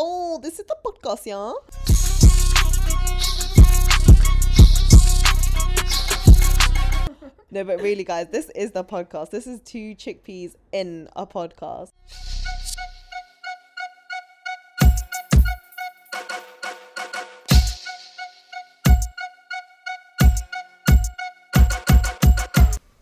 So this is the podcast, yeah. No, but really, guys, this is the podcast. This is two chickpeas in a podcast.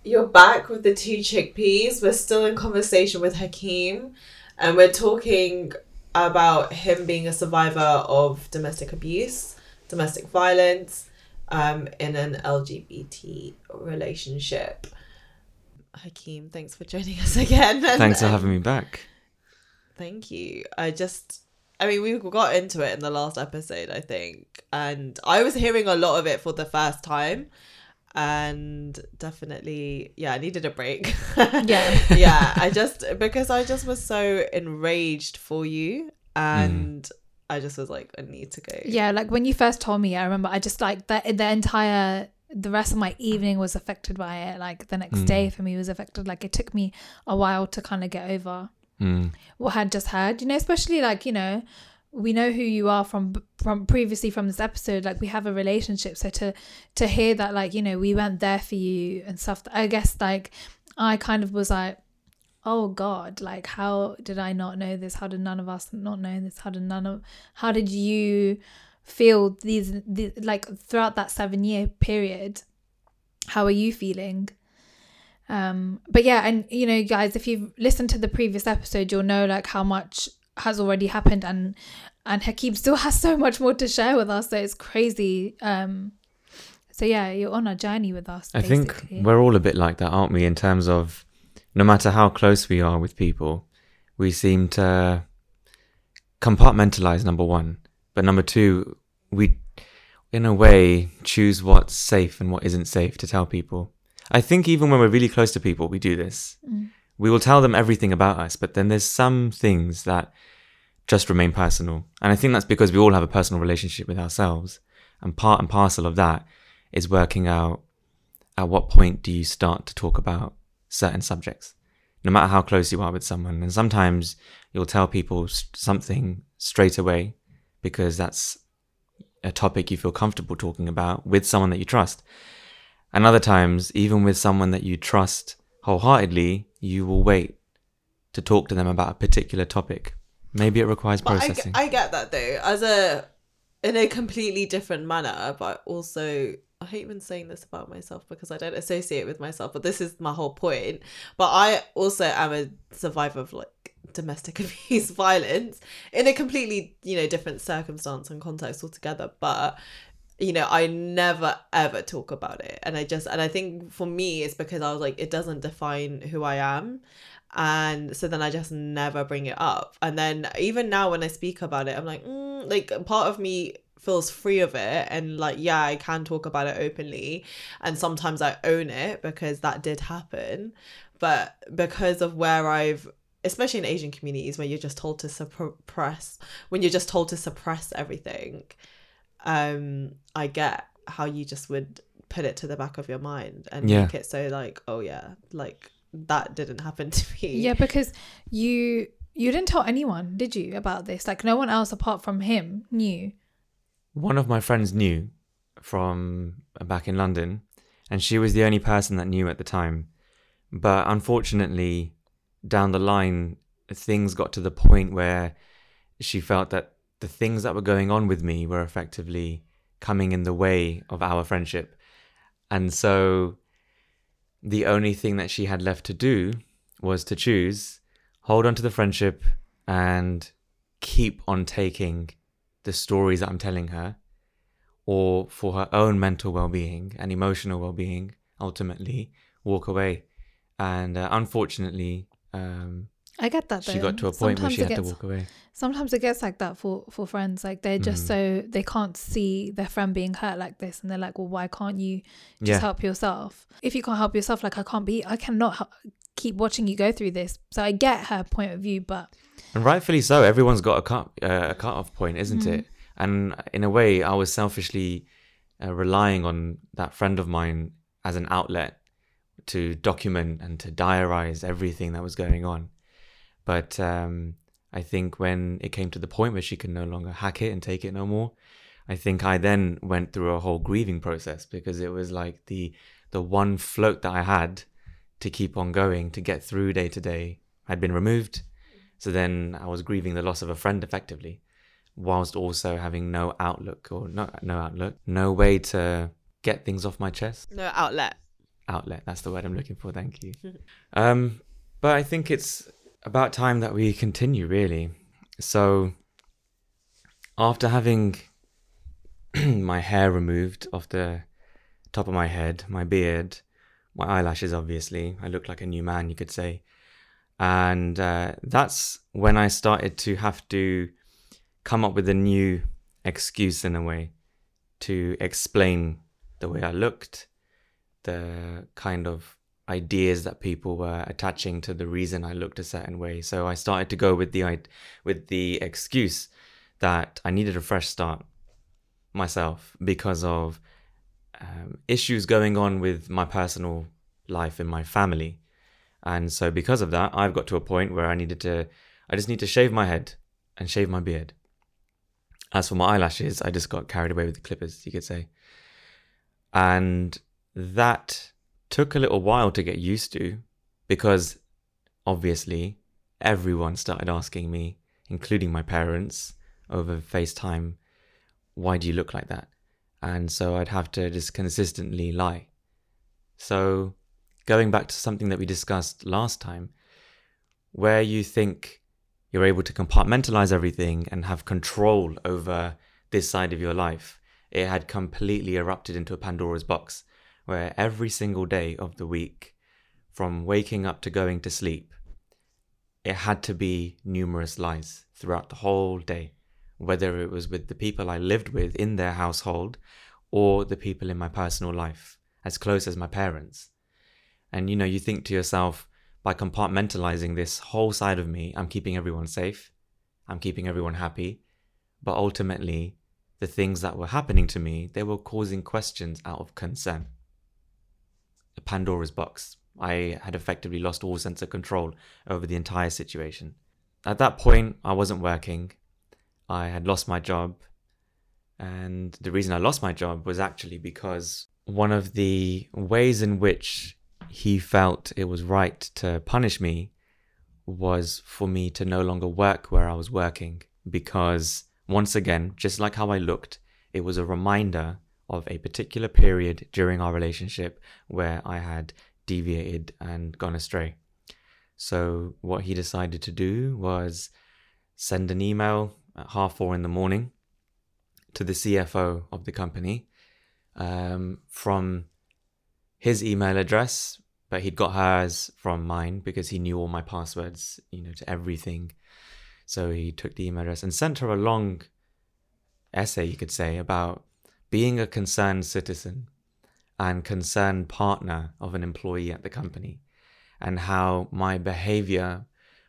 You're back with the two chickpeas. We're still in conversation with Hakeem, and we're talking about him being a survivor of domestic abuse, domestic violence, um, in an LGBT relationship. Hakeem, thanks for joining us again. And, Thanks for having me back. Thank you. I just, I mean, we got into it in the last episode, I think, and I was hearing a lot of it for the first time, and definitely, yeah, I needed a break. Yeah. yeah. I just because I just was so enraged for you, and I just was like, I need to go. Yeah, like when you first told me, I remember I just like the the entire the rest of my evening was affected by it. Like the next Mm. day for me was affected. Like it took me a while to kind of get over Mm. what I had just heard. You know, especially like you know, we know who you are from from previously from this episode. Like we have a relationship, so to to hear that like you know we went there for you and stuff. I guess like I kind of was like. Oh God! Like, how did I not know this? How did none of us not know this? How did none of? How did you feel these, the like throughout that seven year period? How are you feeling? Um, but yeah, and you know, guys, if you've listened to the previous episode, you'll know like how much has already happened, and and Hakeem still has so much more to share with us. So it's crazy. Um, so yeah, you're on a journey with us. I Basically. think we're all a bit like that, aren't we? In terms of no matter how close we are with people, we seem to compartmentalize, number one. But number two, we, in a way, choose what's safe and what isn't safe to tell people. I think even when we're really close to people, we do this. Mm. We will tell them everything about us, but then there's some things that just remain personal. And I think that's because we all have a personal relationship with ourselves. And part and parcel of that is working out at what point do you start to talk about certain subjects, no matter how close you are with someone. And sometimes you'll tell people something straight away because that's a topic you feel comfortable talking about with someone that you trust. And other times, even with someone that you trust wholeheartedly, you will wait to talk to them about a particular topic. Maybe it requires But I, processing. I get that though, as a in a completely different manner, but also I hate even saying this about myself because I don't associate with myself, but this is my whole point. But I also am a survivor of like domestic abuse violence in a completely, you know, different circumstance and context altogether. But you know, I never ever talk about it. And I just and I think for me it's because I was like, it doesn't define who I am and so then I just never bring it up. And then even now when I speak about it, I'm like, mm, like part of me feels free of it and like yeah I can talk about it openly and sometimes I own it because that did happen but because of where I've especially in Asian communities where you're just told to suppress when you're just told to suppress everything um I get how you just would put it to the back of your mind and Yeah. make it so like oh yeah like that didn't happen to me Yeah, because you you didn't tell anyone, did you, about this? Like no one else apart from him knew. One of my friends knew from back in London, and she was the only person that knew at the time. But unfortunately, down the line, things got to the point where she felt that the things that were going on with me were effectively coming in the way of our friendship. And so the only thing that she had left to do was to choose hold on to the friendship and keep on taking the stories that I'm telling her, or for her own mental well being and emotional well being, ultimately walk away. And uh, unfortunately, um, I get that. Though. she got to a point where Sometimes she it had to gets- walk away. Sometimes it gets like that for for friends. Like they're just Mhm. so they can't see their friend being hurt like this, and they're like, "Well, why can't you just Yeah. help yourself? If you can't help yourself, like I can't be, I cannot keep watching you go through this." So I get her point of view, but And rightfully so. Everyone's got a cut uh, a cut off point, isn't Mm. it? And in a way, I was selfishly uh, relying on that friend of mine as an outlet to document and to diarize everything that was going on. But um, I think when it came to the point where she could no longer hack it and take it no more, I think I then went through a whole grieving process because it was like the the one float that I had to keep on going to get through day to day had been removed. So then I was grieving the loss of a friend effectively, whilst also having no outlook or no no outlook, no way to get things off my chest. No outlet. Outlet, that's the word I'm looking for, thank you. um, but I think it's about time that we continue really. So after having my hair removed off the top of my head, my beard, my eyelashes, obviously. I looked like a new man, you could say. And uh, that's when I started to have to come up with a new excuse in a way to explain the way I looked, the kind of ideas that people were attaching to the reason I looked a certain way. So I started to go with the with the excuse that I needed a fresh start myself because of um, issues going on with my personal life and my family. And so, because of that, I've got to a point where I needed to, I just need to shave my head and shave my beard. As for my eyelashes, I just got carried away with the clippers, you could say. And that took a little while to get used to because obviously everyone started asking me, including my parents, over FaceTime, why do you look like that? And so I'd have to just consistently lie. So, going back to something that we discussed last time, where you think you're able to compartmentalize everything and have control over this side of your life, it had completely erupted into a Pandora's box where every single day of the week, from waking up to going to sleep, it had to be numerous lies throughout the whole day whether it was with the people I lived with in their household or the people in my personal life, as close as my parents. And you know, you think to yourself, by compartmentalizing this whole side of me, I'm keeping everyone safe, I'm keeping everyone happy. But ultimately, the things that were happening to me, they were causing questions out of concern. Pandora's box. I had effectively lost all sense of control over the entire situation. At that point, I wasn't working. I had lost my job. And the reason I lost my job was actually because one of the ways in which he felt it was right to punish me was for me to no longer work where I was working. Because once again, just like how I looked, it was a reminder of a particular period during our relationship where I had deviated and gone astray. So, what he decided to do was send an email at half four in the morning to the CFO of the company um, from his email address, but he'd got hers from mine because he knew all my passwords, you know, to everything. So he took the email address and sent her a long essay, you could say, about being a concerned citizen and concerned partner of an employee at the company and how my behavior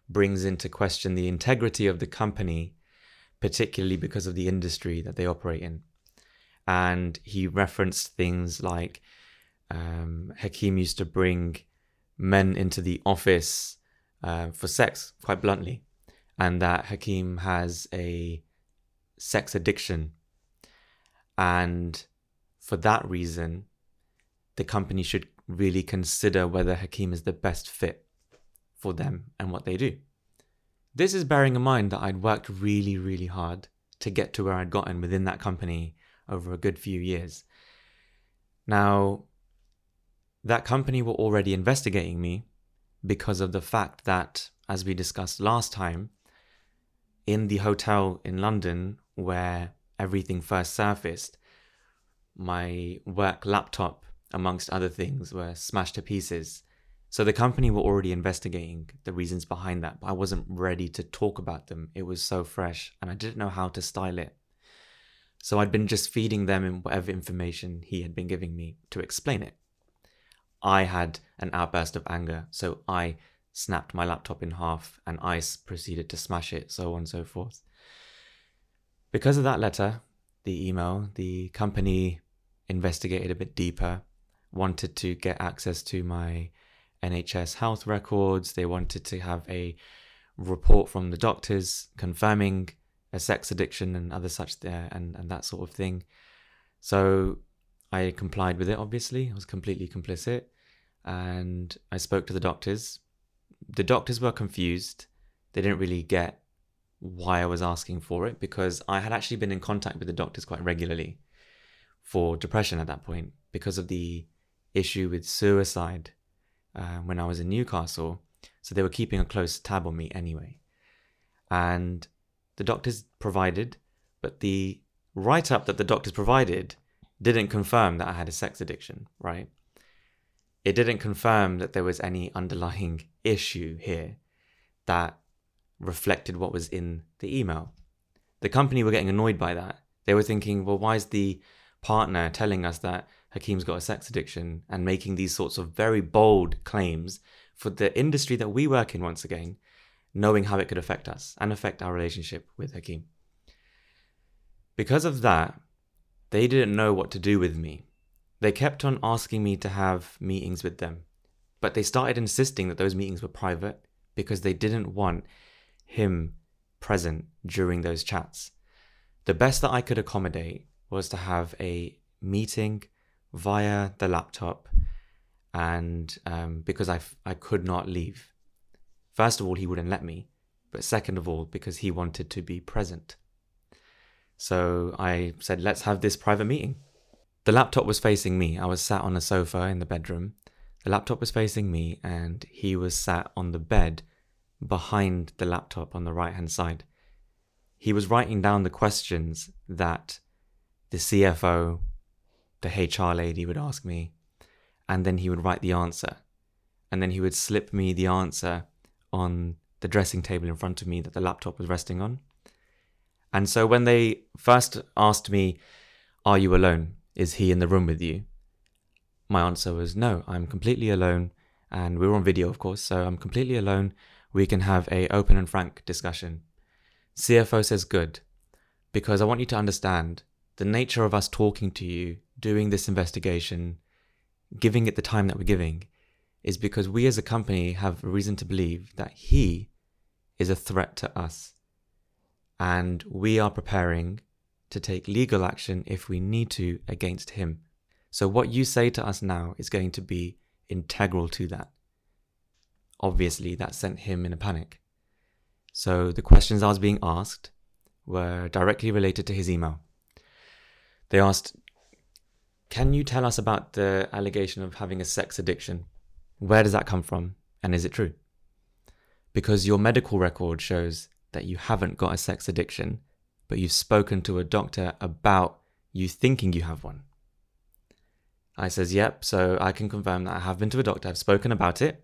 brings into question the integrity of the company particularly because of the industry that they operate in. And he referenced things like um, Hakeem used to bring men into the office uh, for sex, quite bluntly, and that Hakeem has a sex addiction. And for that reason, the company should really consider whether Hakeem is the best fit for them and what they do. This is bearing in mind that I'd worked really, really hard to get to where I'd gotten within that company over a good few years. Now, that company were already investigating me because of the fact that, as we discussed last time, in the hotel in London where everything first surfaced, my work laptop, amongst other things, were smashed to pieces so the company were already investigating the reasons behind that, but I wasn't ready to talk about them. It was so fresh and I didn't know how to style it. So I'd been just feeding them in whatever information he had been giving me to explain it. I had an outburst of anger, so I snapped my laptop in half and I proceeded to smash it, so on and so forth. Because of that letter, the email, the company investigated a bit deeper, wanted to get access to my NHS health records. They wanted to have a report from the doctors confirming a sex addiction and other such there and, and that sort of thing. So I complied with it, obviously. I was completely complicit. And I spoke to the doctors. The doctors were confused. They didn't really get why I was asking for it because I had actually been in contact with the doctors quite regularly for depression at that point because of the issue with suicide uh, when I was in Newcastle. So they were keeping a close tab on me anyway. And the doctors provided, but the write up that the doctors provided didn't confirm that I had a sex addiction, right? It didn't confirm that there was any underlying issue here that reflected what was in the email. The company were getting annoyed by that. They were thinking, well, why is the partner telling us that Hakeem's got a sex addiction and making these sorts of very bold claims for the industry that we work in once again, knowing how it could affect us and affect our relationship with Hakeem. Because of that, they didn't know what to do with me. They kept on asking me to have meetings with them, but they started insisting that those meetings were private because they didn't want him present during those chats. The best that I could accommodate was to have a meeting via the laptop, and um, because I, I could not leave. First of all, he wouldn't let me, but second of all, because he wanted to be present. So I said, let's have this private meeting. The laptop was facing me. I was sat on a sofa in the bedroom. The laptop was facing me, and he was sat on the bed behind the laptop on the right hand side. He was writing down the questions that the CFO, the HR lady would ask me, and then he would write the answer. And then he would slip me the answer on the dressing table in front of me that the laptop was resting on. And so when they first asked me, Are you alone? Is he in the room with you? My answer was no, I'm completely alone. And we were on video, of course, so I'm completely alone. We can have a open and frank discussion. CFO says good, because I want you to understand the nature of us talking to you, doing this investigation, giving it the time that we're giving, is because we as a company have a reason to believe that he is a threat to us. And we are preparing to take legal action if we need to against him. So, what you say to us now is going to be integral to that. Obviously, that sent him in a panic. So, the questions I was being asked were directly related to his email. They asked, Can you tell us about the allegation of having a sex addiction? Where does that come from? And is it true? Because your medical record shows that you haven't got a sex addiction, but you've spoken to a doctor about you thinking you have one. I says, Yep, so I can confirm that I have been to a doctor, I've spoken about it.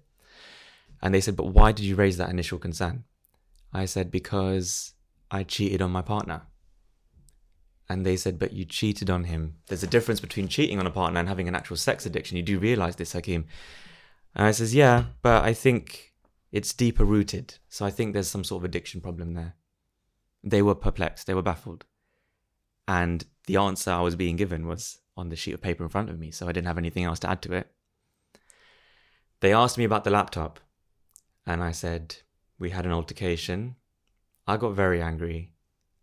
And they said, But why did you raise that initial concern? I said, Because I cheated on my partner. And they said, But you cheated on him. There's a difference between cheating on a partner and having an actual sex addiction. You do realize this, Hakeem. And I says, Yeah, but I think it's deeper rooted. So I think there's some sort of addiction problem there. They were perplexed, they were baffled. And the answer I was being given was on the sheet of paper in front of me, so I didn't have anything else to add to it. They asked me about the laptop, and I said, We had an altercation. I got very angry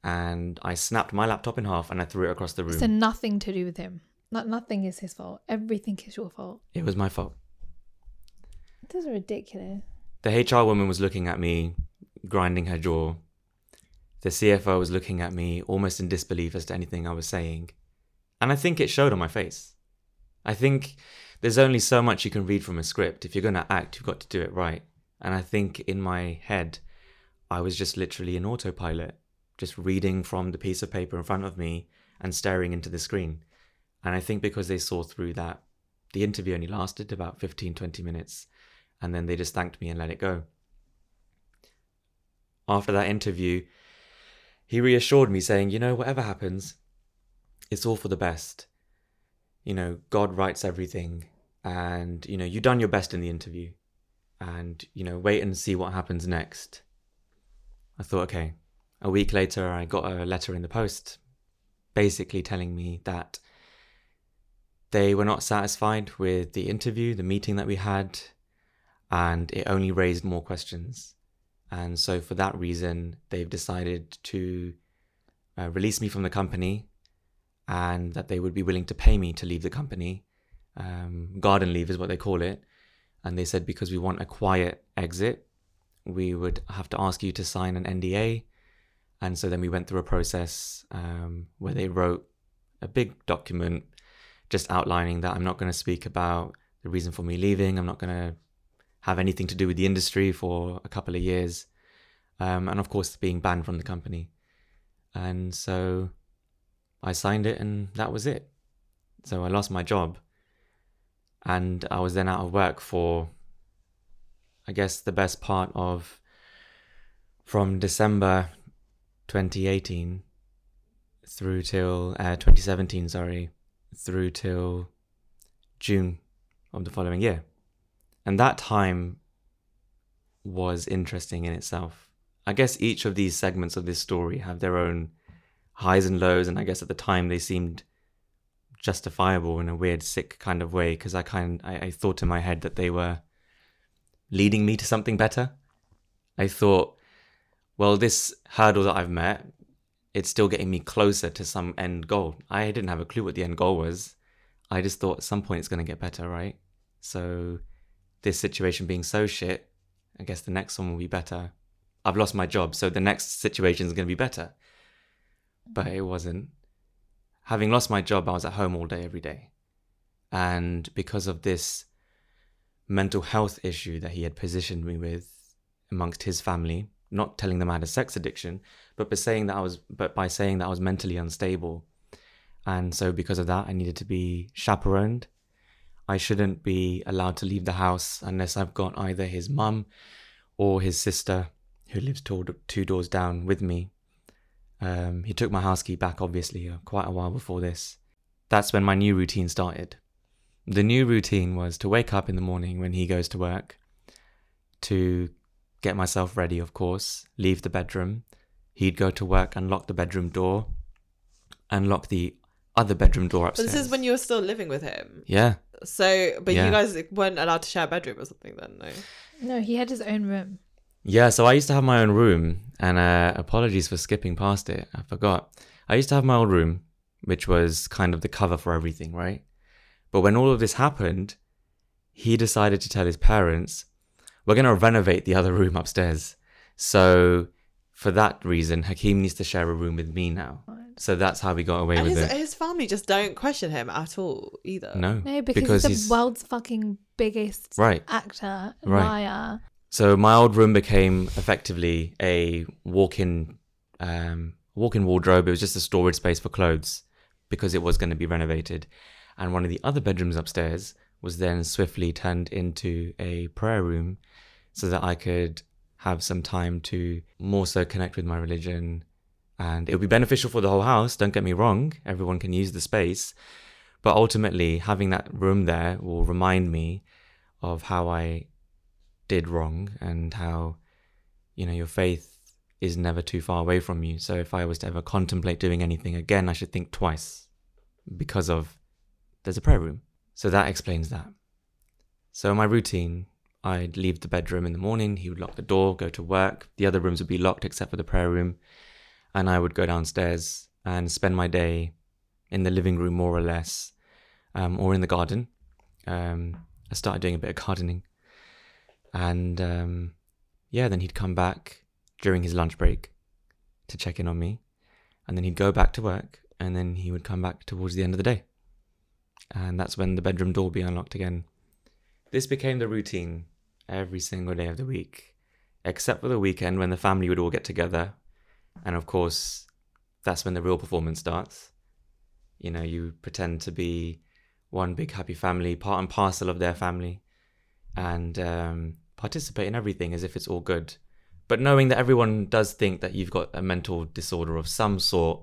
and I snapped my laptop in half and I threw it across the room. So nothing to do with him. Not nothing is his fault. Everything is your fault. It was my fault. This is ridiculous. The HR woman was looking at me, grinding her jaw. The CFO was looking at me, almost in disbelief as to anything I was saying. And I think it showed on my face. I think there's only so much you can read from a script. If you're going to act, you've got to do it right. And I think in my head, I was just literally in autopilot just reading from the piece of paper in front of me and staring into the screen. And I think because they saw through that, the interview only lasted about 15, 20 minutes. And then they just thanked me and let it go. After that interview, he reassured me, saying, You know, whatever happens, it's all for the best. You know, God writes everything. And, you know, you've done your best in the interview. And, you know, wait and see what happens next. I thought, okay, a week later, I got a letter in the post basically telling me that they were not satisfied with the interview, the meeting that we had, and it only raised more questions. And so, for that reason, they've decided to uh, release me from the company and that they would be willing to pay me to leave the company. Um, garden leave is what they call it. And they said because we want a quiet exit, we would have to ask you to sign an NDA. And so then we went through a process um, where they wrote a big document just outlining that I'm not going to speak about the reason for me leaving. I'm not going to have anything to do with the industry for a couple of years. Um, and of course, being banned from the company. And so I signed it, and that was it. So I lost my job. And I was then out of work for, I guess, the best part of from December 2018 through till uh, 2017, sorry, through till June of the following year. And that time was interesting in itself. I guess each of these segments of this story have their own highs and lows, and I guess at the time they seemed justifiable in a weird, sick kind of way because I kind I, I thought in my head that they were leading me to something better. I thought, well, this hurdle that I've met, it's still getting me closer to some end goal. I didn't have a clue what the end goal was. I just thought at some point it's going to get better, right? So, this situation being so shit, I guess the next one will be better. I've lost my job, so the next situation is going to be better. But it wasn't. Having lost my job, I was at home all day, every day. And because of this mental health issue that he had positioned me with amongst his family, not telling them I had a sex addiction, but by saying that I was, but by saying that I was mentally unstable, and so because of that, I needed to be chaperoned. I shouldn't be allowed to leave the house unless I've got either his mum or his sister, who lives two, two doors down with me. Um, he took my house key back, obviously, uh, quite a while before this. That's when my new routine started. The new routine was to wake up in the morning when he goes to work, to get myself ready, of course, leave the bedroom. He'd go to work, unlock the bedroom door, unlock the other bedroom door upstairs. But this is when you were still living with him. yeah, So, but Yeah. you guys weren't allowed to share a bedroom or something then, no? No, he had his own room. Yeah, so I used to have my own room, and uh, apologies for skipping past it. I forgot. I used to have my own room, which was kind of the cover for everything, right? But when all of this happened, he decided to tell his parents, we're going to renovate the other room upstairs. So for that reason, Hakeem needs to share a room with me now. So that's how we got away And with his, it. his family just don't question him at all either. No, No, because, he's the world's fucking biggest right. actor, Right. liar. So my old room became effectively a walk-in, um, walk-in wardrobe. It was just a storage space for clothes because it was going to be renovated, and one of the other bedrooms upstairs was then swiftly turned into a prayer room, so that I could have some time to more so connect with my religion, and it would be beneficial for the whole house. Don't get me wrong; everyone can use the space, but ultimately having that room there will remind me of how I did wrong and how you know your faith is never too far away from you. So if i was to ever contemplate doing anything again i should think twice because of there's a prayer room. So that explains that. So my routine i'd leave the bedroom in the morning he would lock the door go to work. The other rooms would be locked except for the prayer room. And i would go downstairs and spend my day in the living room more or less um, or in the garden. Um, i started doing a bit of gardening and um, yeah, then he'd come back during his lunch break to check in on me. And then he'd go back to work. And then he would come back towards the end of the day. And that's when the bedroom door would be unlocked again. This became the routine every single day of the week, except for the weekend when the family would all get together. And of course, that's when the real performance starts. You know, you pretend to be one big happy family, part and parcel of their family and um, participate in everything as if it's all good. But knowing that everyone does think that you've got a mental disorder of some sort,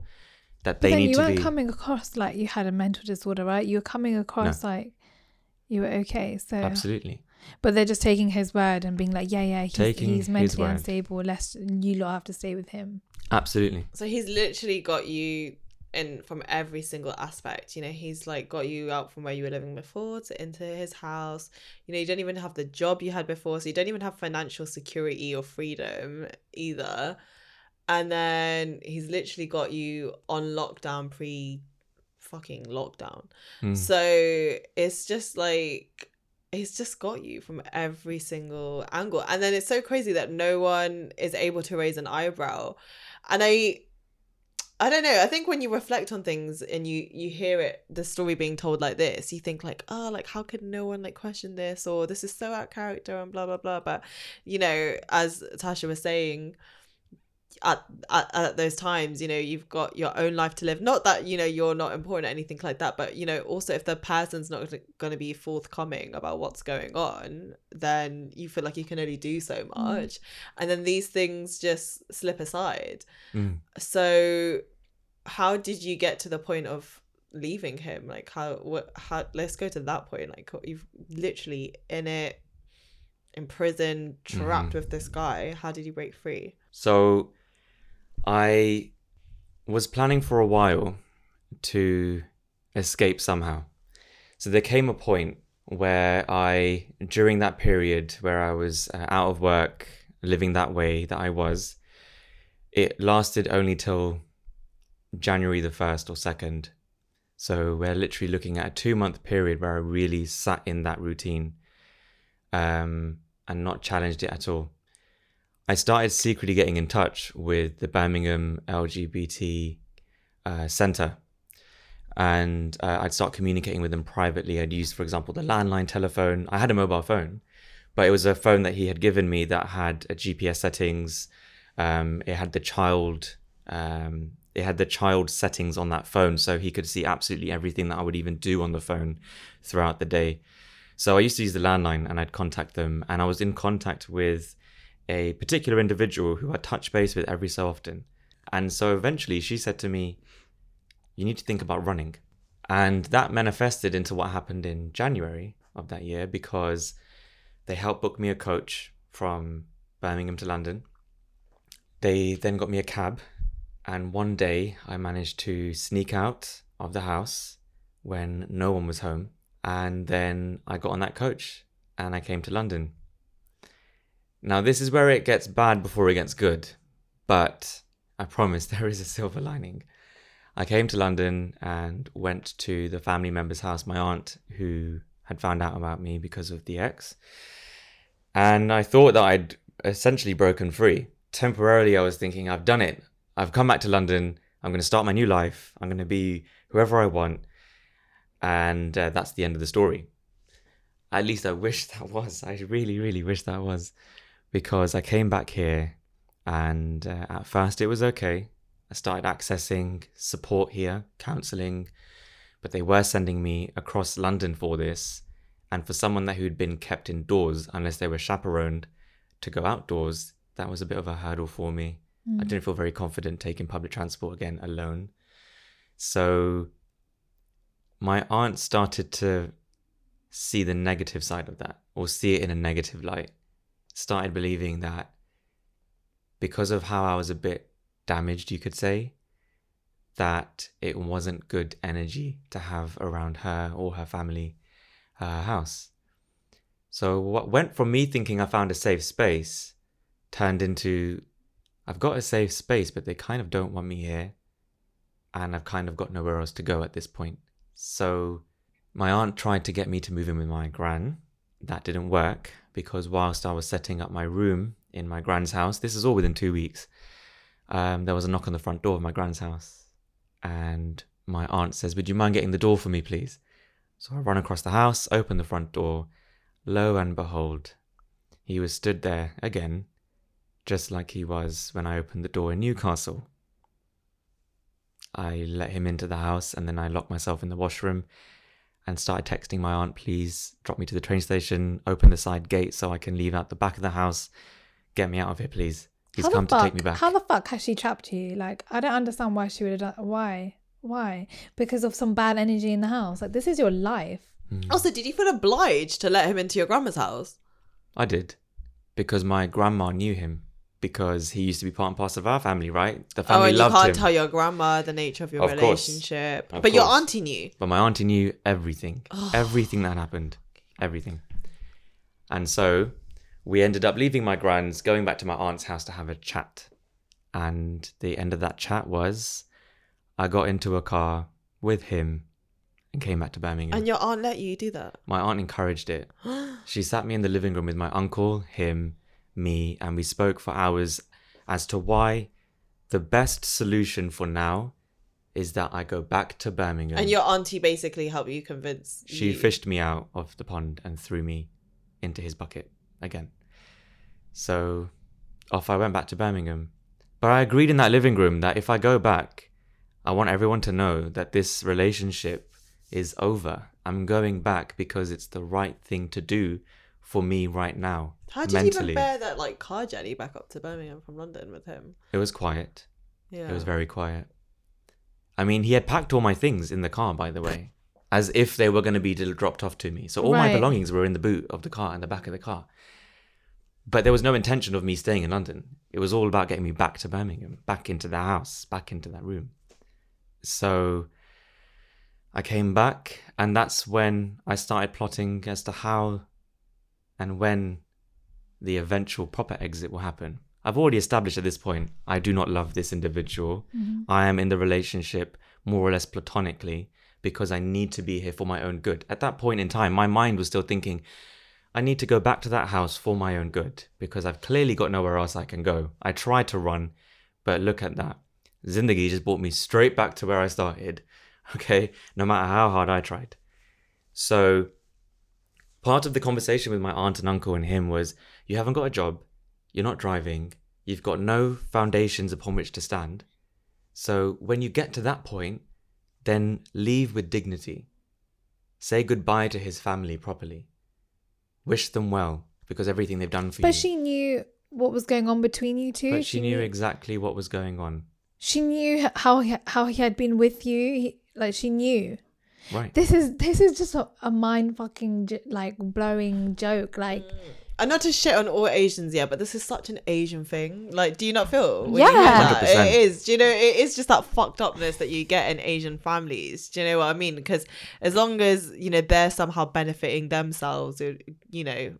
that But they then need you to weren't be. coming across like you had a mental disorder, right? You were coming across like you were okay. So, Absolutely. but they're just taking his word and being like, yeah, yeah, he's, Taking he's mentally word. unstable. Less you lot have to stay with him. Absolutely. So he's literally got you in from every single aspect. You know, he's like got you out from where you were living before to into his house. You know, you don't even have the job you had before, so you don't even have financial security or freedom either. And then he's literally got you on lockdown pre fucking lockdown. Mm. So it's just like he's just got you from every single angle. And then it's so crazy that no one is able to raise an eyebrow. And I I don't know. I think when you reflect on things and you you hear it, the story being told like this, you think like, oh, like how could no one like question this or this is so out character and blah blah blah. But you know, as Tasha was saying, at, at at those times, you know, you've got your own life to live. Not that you know you're not important or anything like that, but you know, also if the person's not going to be forthcoming about what's going on, then you feel like you can only do so much, and then these things just slip aside. Mm. So, how did you get to the point of leaving him? Like, how? What? How? Let's go to that point. Like, you've literally in it, in prison, trapped Mhm. with this guy. How did you break free? So I was planning for a while to escape somehow. So there came a point where I, during that period where I was uh, out of work, living that way that I was, it lasted only till January the 1st or 2nd. So we're literally looking at a two month period where I really sat in that routine um, and not challenged it at all. I started secretly getting in touch with the Birmingham LGBT uh, Centre. And uh, I'd start communicating with them privately. I'd use, for example, the landline telephone. I had a mobile phone, but it was a phone that he had given me that had GPS settings. Um, it had the child. Um, it had the child settings on that phone, so he could see absolutely everything that I would even do on the phone throughout the day. So I used to use the landline, and I'd contact them, and I was in contact with a particular individual who I touch base with every so often. And so eventually she said to me, You need to think about running. And that manifested into what happened in January of that year because they helped book me a coach from Birmingham to London. They then got me a cab. And one day I managed to sneak out of the house when no one was home. And then I got on that coach and I came to London. Now, this is where it gets bad before it gets good, but I promise there is a silver lining. I came to London and went to the family member's house, my aunt, who had found out about me because of the ex. And I thought that I'd essentially broken free. Temporarily, I was thinking, I've done it. I've come back to London. I'm going to start my new life. I'm going to be whoever I want. And uh, that's the end of the story. At least I wish that was. I really, really wish that was because I came back here and uh, at first it was okay. I started accessing support here, counseling, but they were sending me across London for this. And for someone that who'd been kept indoors unless they were chaperoned to go outdoors, that was a bit of a hurdle for me. I didn't feel very confident taking public transport again alone. So my aunt started to see the negative side of that or see it in a negative light. Started believing that because of how I was a bit damaged, you could say, that it wasn't good energy to have around her or her family her house. So what went from me thinking I found a safe space turned into I've got a safe space, but they kind of don't want me here. And I've kind of got nowhere else to go at this point. So my aunt tried to get me to move in with my gran. That didn't work because whilst I was setting up my room in my grand's house, this is all within two weeks, um, there was a knock on the front door of my grand's house. And my aunt says, Would you mind getting the door for me, please? So I run across the house, open the front door. Lo and behold, he was stood there again, just like he was when I opened the door in Newcastle. I let him into the house and then I locked myself in the washroom and started texting my aunt, please drop me to the train station, open the side gate so I can leave out the back of the house. Get me out of here, please. He's How the come to take me back. How the fuck has she trapped you? Like, I don't understand why she would have done. Why? Why? Because of some bad energy in the house. Like, this is your life. Mm. Also, did you feel obliged to let him into your grandma's house? I did. Because my grandma knew him. Because he used to be part and parcel of our family, right? The family Oh, family and you can't him. tell your grandma the nature of your Of course. relationship. Of but your auntie knew. But my auntie knew everything, everything that happened, everything. And so we ended up leaving my grand's, going back to my aunt's house to have a chat. And the end of that chat was I got into a car with him and came back to Birmingham. And your aunt let you do that. my aunt encouraged it. she sat me in the living room with my uncle, him, me, and we spoke for hours as to why the best solution for now is that I go back to Birmingham. And your auntie basically helped you convince She you. fished me out of the pond and threw me into his bucket again. So off I went back to Birmingham. But I agreed in that living room that if I go back, I want everyone to know that this relationship is over. I'm going back because it's the right thing to do for me right now. How did you mentally. even bear that like car journey back up to Birmingham from London with him? It was quiet. Yeah. It was very quiet. I mean, he had packed all my things in the car, by the way, as if they were going to be dropped off to me. So all my belongings were in the boot of the car and the back of the car. But there was no intention of me staying in London. It was all about getting me back to Birmingham, back into the house, back into that room. So I came back, and that's when I started plotting as to how and when the eventual proper exit will happen. I've already established at this point I do not love this individual. Mm-hmm. I am in the relationship more or less platonically because I need to be here for my own good. At that point in time, my mind was still thinking, I need to go back to that house for my own good because I've clearly got nowhere else I can go. I tried to run, but look at that. Zindagi just brought me straight back to where I started. Okay, no matter how hard I tried. So, part of the conversation with my aunt and uncle and him was you haven't got a job, you're not driving, you've got no foundations upon which to stand. So, when you get to that point, then leave with dignity. Say goodbye to his family properly. Wish them well because everything they've done for But you. But she knew what was going on between you two. but she knew exactly what was going on. She knew how he, how he had been with you. He, like she knew. Right. This is this is just a, a mind fucking like blowing joke. Like And not to shit on all Asians, yeah, but this is such an Asian thing. Like, do you not feel? when you Yeah. that? it is. Do you know? It is just that fucked upness that you get in Asian families. Do you know what I mean? Because as long as you know they're somehow benefiting themselves, or, you know,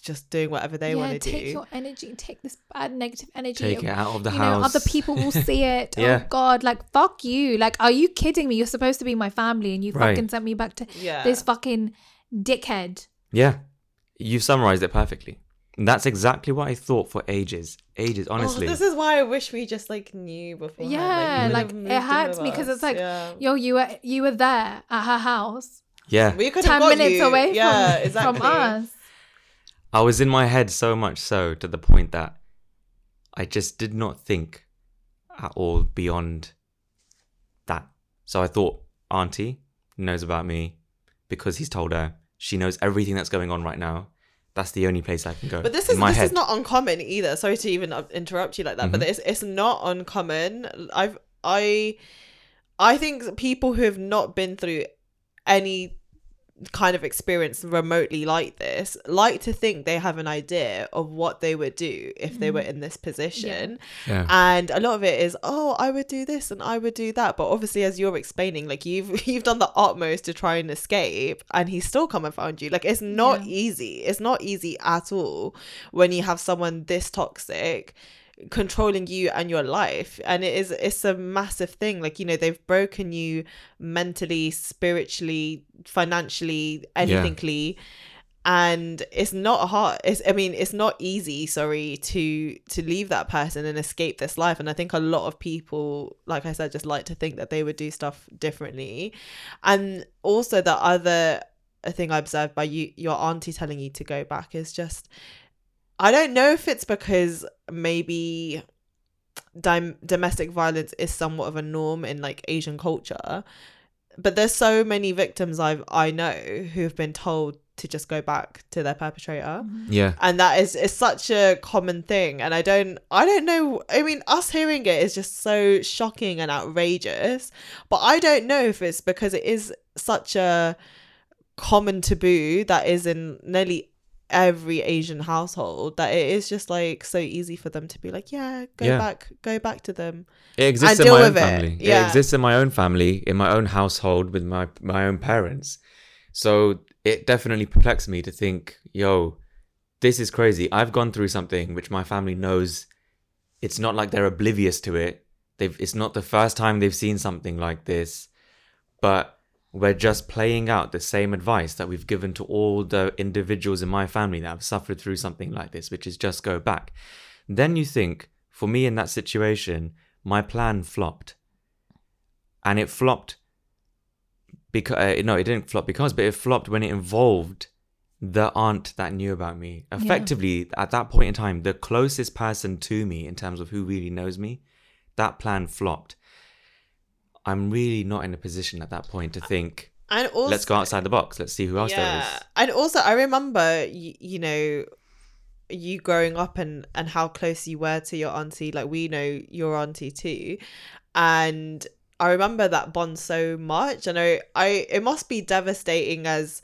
just doing whatever they yeah, want to take your energy, take this bad negative energy. Take it out of the you house. know, other people will see it. Oh, yeah. Oh God, like fuck you. Like, are you kidding me? You're supposed to be my family, and you Right. fucking sent me back to Yeah. this fucking dickhead. Yeah, you've summarized it perfectly. That's exactly what I thought for ages. Ages, oh, honestly. Oh, this is why I wish we just like knew before. Yeah, like, it hurts me because it's like, yeah. Yo, you were you were there at her house, yeah. we could ten have got minutes you. away yeah, from exactly. from us. I was in my head so much so to the point that I just did not think at all beyond that. So I thought, Auntie knows about me because he's told her. She knows everything that's going on right now. That's the only place I can go. But this is this head. is not uncommon either. Sorry to even uh, interrupt you like that, but Mhm. it's it's not uncommon. I've I I think people who have not been through any kind of experience remotely like this like to think they have an idea of what they would do if they were mm. in this position. Yeah. and a lot of it is oh i would do this and i would do that. But obviously as you're explaining like you've you've done the utmost to try and escape and he's still come and found you. Like it's not Yeah. easy. It's not easy at all when you have someone this toxic controlling you and your life. And it is it's a massive thing. Like you know they've broken you mentally spiritually financially anythingly. And it's not hard. It's i mean it's not easy sorry to to leave that person and escape this life. And i think a lot of people like i said just like to think that they would do stuff differently. And also the other thing i observed by you your auntie telling you to go back is just i don't know if it's because maybe dim- domestic violence is somewhat of a norm in like asian culture but there's so many victims i've i know who've been told to just go back to their perpetrator mm-hmm. yeah. and that is is such a common thing and i don't i don't know i mean us hearing it is just so shocking and outrageous but i don't know if it's because it is such a common taboo that is in nearly every Asian household that it is just like so easy for them to be like, yeah, go Yeah. back, go back to them. It exists in deal my own it. family. It. Yeah. exists in my own family, in my own household, with my my own parents. So it definitely perplexed me to think, yo, this is crazy. I've gone through something which my family knows. It's not like they're oblivious to it. They've. It's not the first time they've seen something like this, but we're just playing out the same advice that we've given to all the individuals in my family that have suffered through something like this, which is just go back. Then you think, for me in that situation, my plan flopped. And it flopped because, uh, no, it didn't flop because, but it flopped when it involved the aunt that knew about me. Effectively, at that point in time, the closest person to me in terms of who really knows me, that plan flopped. I'm really not in a position at that point to think, And also, let's go outside the box. Let's see who else there is. And also, I remember, you, you know, you growing up and and how close you were to your auntie. Like we know your auntie too, and I remember that bond so much. And I, I, it must be devastating as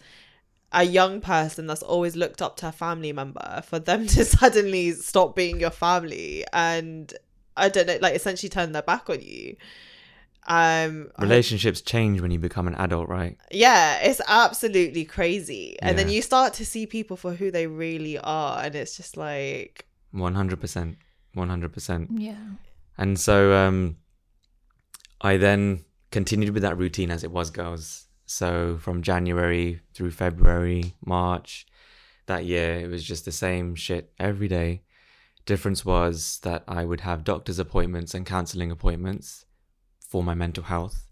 a young person that's always looked up to a family member for them to suddenly stop being your family and I don't know, like essentially turn their back on you. Um, I- Relationships change when you become an adult, right? yeah, it's absolutely crazy. And then you start to see people for who they really are, and it's just like, 100%. 100%. Yeah. And so um, I then continued with that routine as it was, girls. So from January through February, March, that year, it was just the same shit every day. Difference was that I would have doctor's appointments and counseling appointments for my mental health.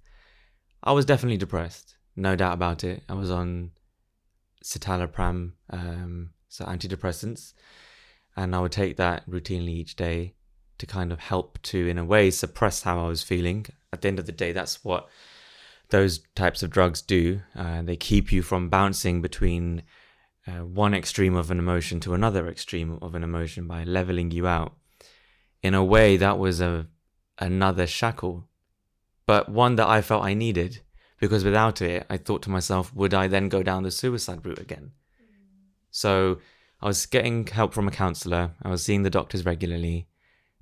I was definitely depressed, no doubt about it. I was on citalopram, um, so antidepressants, and I would take that routinely each day to kind of help to, in a way, suppress how I was feeling. At the end of the day, that's what those types of drugs do. Uh, they keep you from bouncing between uh, one extreme of an emotion to another extreme of an emotion by leveling you out. In a way, that was a another shackle, but one that I felt I needed because without it, I thought to myself, would I then go down the suicide route again? So I was getting help from a counselor. I was seeing the doctors regularly.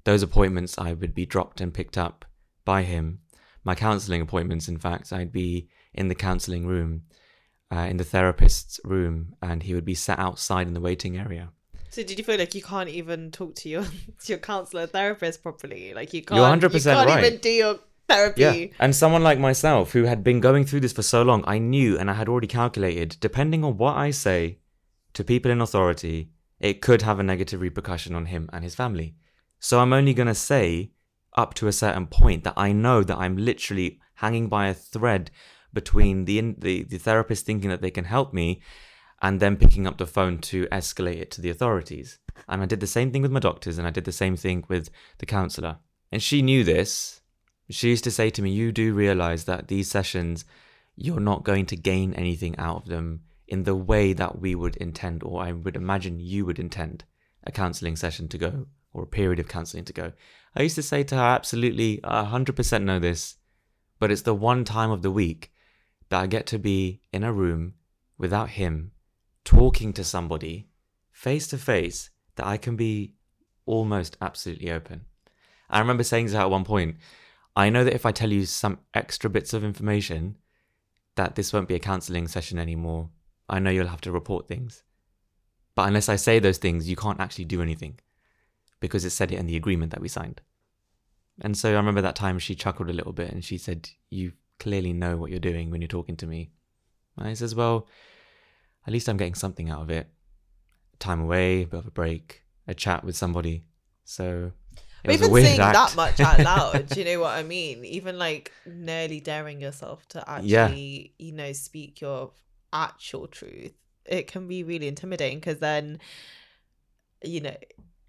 Those appointments I would be dropped and picked up by him. My counseling appointments, in fact, I'd be in the counseling room, uh, in the therapist's room, and he would be sat outside in the waiting area. so did you feel like you can't even talk to your to your counselor therapist properly? Like you can't, You're 100% can't right. even do your therapy. Yeah. And someone like myself who had been going through this for so long, I knew and I had already calculated, depending on what I say to people in authority, it could have a negative repercussion on him and his family. So I'm only going to say up to a certain point that I know that I'm literally hanging by a thread between the, the, the therapist thinking that they can help me and then picking up the phone to escalate it to the authorities. And I did the same thing with my doctors and I did the same thing with the counselor. And she knew this. She used to say to me, You do realize that these sessions, you're not going to gain anything out of them in the way that we would intend, or I would imagine you would intend a counseling session to go, or a period of counseling to go. I used to say to her, Absolutely, I 100% know this, but it's the one time of the week that I get to be in a room without him, talking to somebody face to face, that I can be almost absolutely open. I remember saying to her at one point, I know that if I tell you some extra bits of information, that this won't be a counseling session anymore. I know you'll have to report things. But unless I say those things, you can't actually do anything because it said it in the agreement that we signed. And so I remember that time she chuckled a little bit and she said, You clearly know what you're doing when you're talking to me. And I says, Well, at least I'm getting something out of it. Time away, a bit of a break, a chat with somebody. So But was a even saying act. that much out loud, do you know what I mean? Even like nearly daring yourself to Yeah. actually, you know, speak your actual truth, it can be really intimidating because then, you know,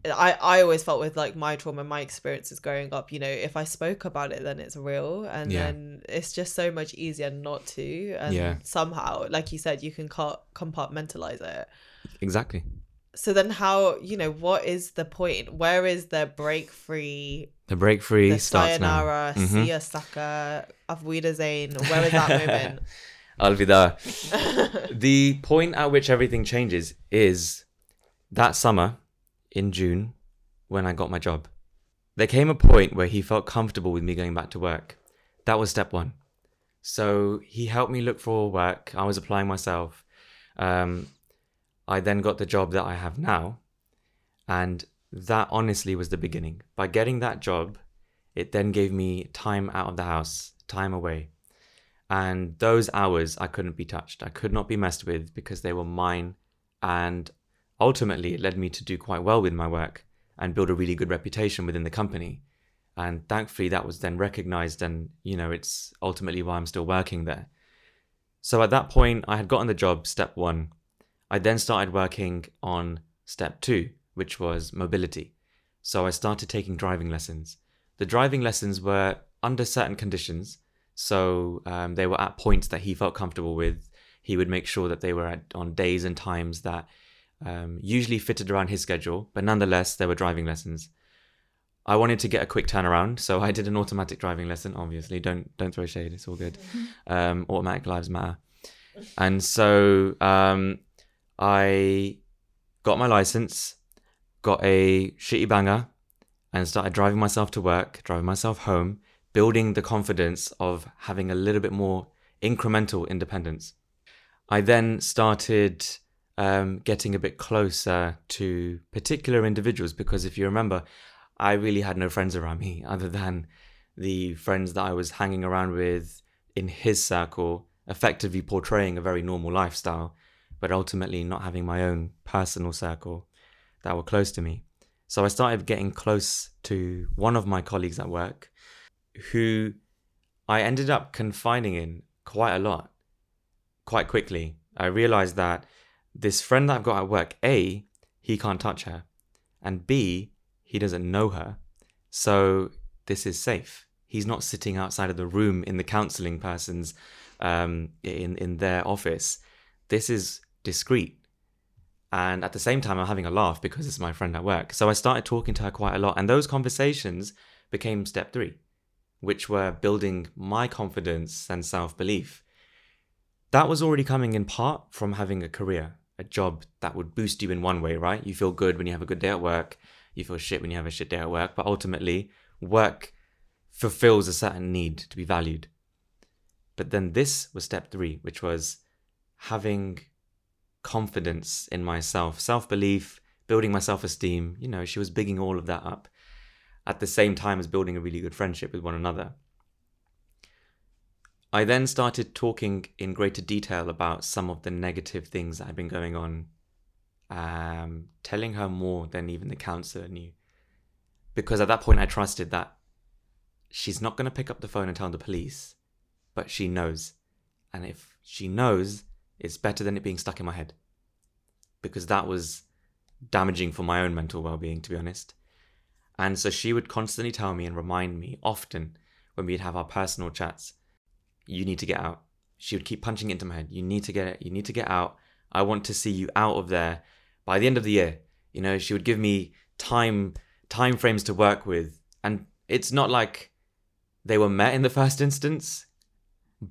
I, I always felt with like my trauma, my experiences growing up, you know, if I spoke about it, then it's real. And Yeah. then it's just so much easier not to. And Yeah. somehow, like you said, you can co- compartmentalize it. Exactly. So then, how, you know, what is the point? Where is the break free The break free the starts now. sayonara, Mhm. see ya sucker, auf Wiedersehen. Where is that moment? Alvida. the point at which everything changes is that summer in June, when I got my job, there came a point where he felt comfortable with me going back to work. That was step one. So he helped me look for work. I was applying myself. Um, I then got the job that I have now. And that honestly was the beginning. By getting that job, it then gave me time out of the house, time away. And those hours I couldn't be touched. I could not be messed with because they were mine. And ultimately, it led me to do quite well with my work and build a really good reputation within the company. And thankfully, that was then recognized. And, you know, it's ultimately why I'm still working there. So at that point, I had gotten the job, step one. I then started working on step two, which was mobility. So I started taking driving lessons. The driving lessons were under certain conditions. So um, they were at points that he felt comfortable with. He would make sure that they were at, on days and times that um, usually fitted around his schedule, but nonetheless, there were driving lessons. I wanted to get a quick turnaround, so I did an automatic driving lesson. Obviously, don't don't throw shade; it's all good. Um, automatic lives matter, and so um, I got my license, got a shitty banger, and started driving myself to work, driving myself home, building the confidence of having a little bit more incremental independence. I then started um, getting a bit closer to particular individuals because if you remember, I really had no friends around me other than the friends that I was hanging around with in his circle, effectively portraying a very normal lifestyle, but ultimately not having my own personal circle that were close to me. So I started getting close to one of my colleagues at work who I ended up confiding in quite a lot quite quickly. I realized that this friend that I've got at work, A, he can't touch her, and B, he doesn't know her. So this is safe. He's not sitting outside of the room in the counseling person's um, in in their office. This is discreet. And at the same time, I'm having a laugh because it's my friend at work. So I started talking to her quite a lot, and those conversations became step three, which were building my confidence and self belief. That was already coming in part from having a career a job that would boost you in one way, right? You feel good when you have a good day at work. You feel shit when you have a shit day at work. But ultimately, work fulfills a certain need to be valued. But then this was step three, which was having confidence in myself, self belief, building my self esteem. You know, she was bigging all of that up at the same time as building a really good friendship with one another. I then started talking in greater detail about some of the negative things that had been going on, um, telling her more than even the counselor knew. Because at that point, I trusted that she's not going to pick up the phone and tell the police, but she knows. And if she knows, it's better than it being stuck in my head. Because that was damaging for my own mental well being, to be honest. And so she would constantly tell me and remind me often when we'd have our personal chats you need to get out. She would keep punching into my head. You need to get it. You need to get out. I want to see you out of there by the end of the year. You know, she would give me time time frames to work with, and it's not like they were met in the first instance,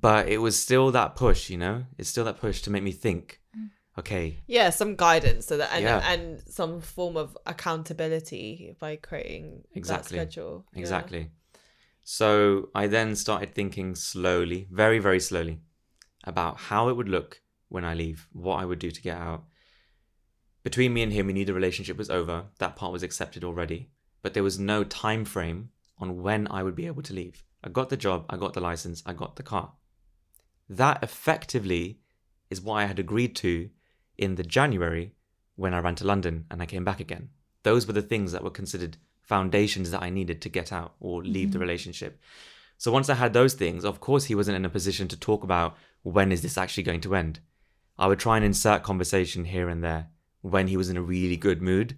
but it was still that push. You know, it's still that push to make me think. Mm. Okay. Yeah, some guidance so that and, yeah. and some form of accountability by creating exactly. that schedule. Exactly. Yeah. So I then started thinking slowly, very, very slowly, about how it would look when I leave, what I would do to get out. Between me and him, we knew the relationship was over. That part was accepted already. But there was no time frame on when I would be able to leave. I got the job, I got the license, I got the car. That effectively is what I had agreed to in the January when I ran to London and I came back again. Those were the things that were considered foundations that I needed to get out or leave mm-hmm. the relationship. So once I had those things, of course, he wasn't in a position to talk about when is this actually going to end. I would try and insert conversation here and there when he was in a really good mood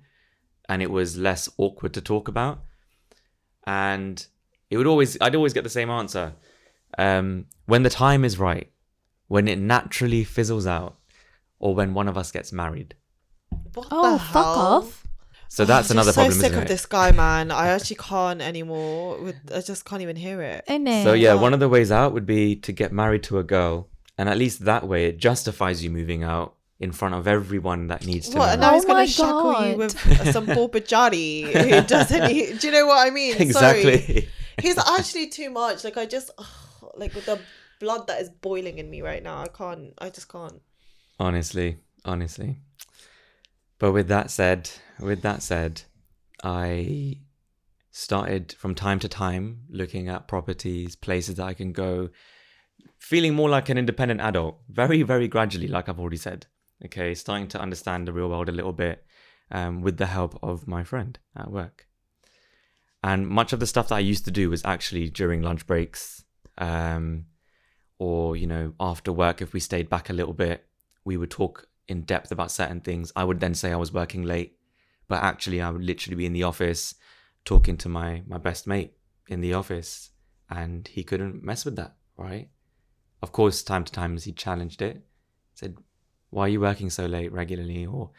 and it was less awkward to talk about. And it would always, I'd always get the same answer. Um, when the time is right, when it naturally fizzles out, or when one of us gets married. What oh, fuck off. So that's another so problem. So sick of this guy, man. I actually can't anymore. With, I just can't even hear it. I know. So yeah, one of the ways out would be to get married to a girl, and at least that way it justifies you moving out in front of everyone that needs to What? And know. now Oh he's gonna my shackle you God. with some poor bajari who doesn't. He, do you know what I mean? Sorry. exactly. He's actually too much. Like I just, ugh, like with the blood that is boiling in me right now. I can't. I just can't. honestly, honestly. But with that said, with that said, I started from time to time looking at properties, places that I can go, feeling more like an independent adult, very, very gradually, like I've already said. Okay, starting to understand the real world a little bit um, with the help of my friend at work. And much of the stuff that I used to do was actually during lunch breaks, um, or you know, after work. If we stayed back a little bit, we would talk in depth about certain things. I would then say I was working late, but actually I would literally be in the office talking to my my best mate in the office, and he couldn't mess with that, right? Of course, time to time as he challenged it, said, "Why are you working so late regularly?" Or,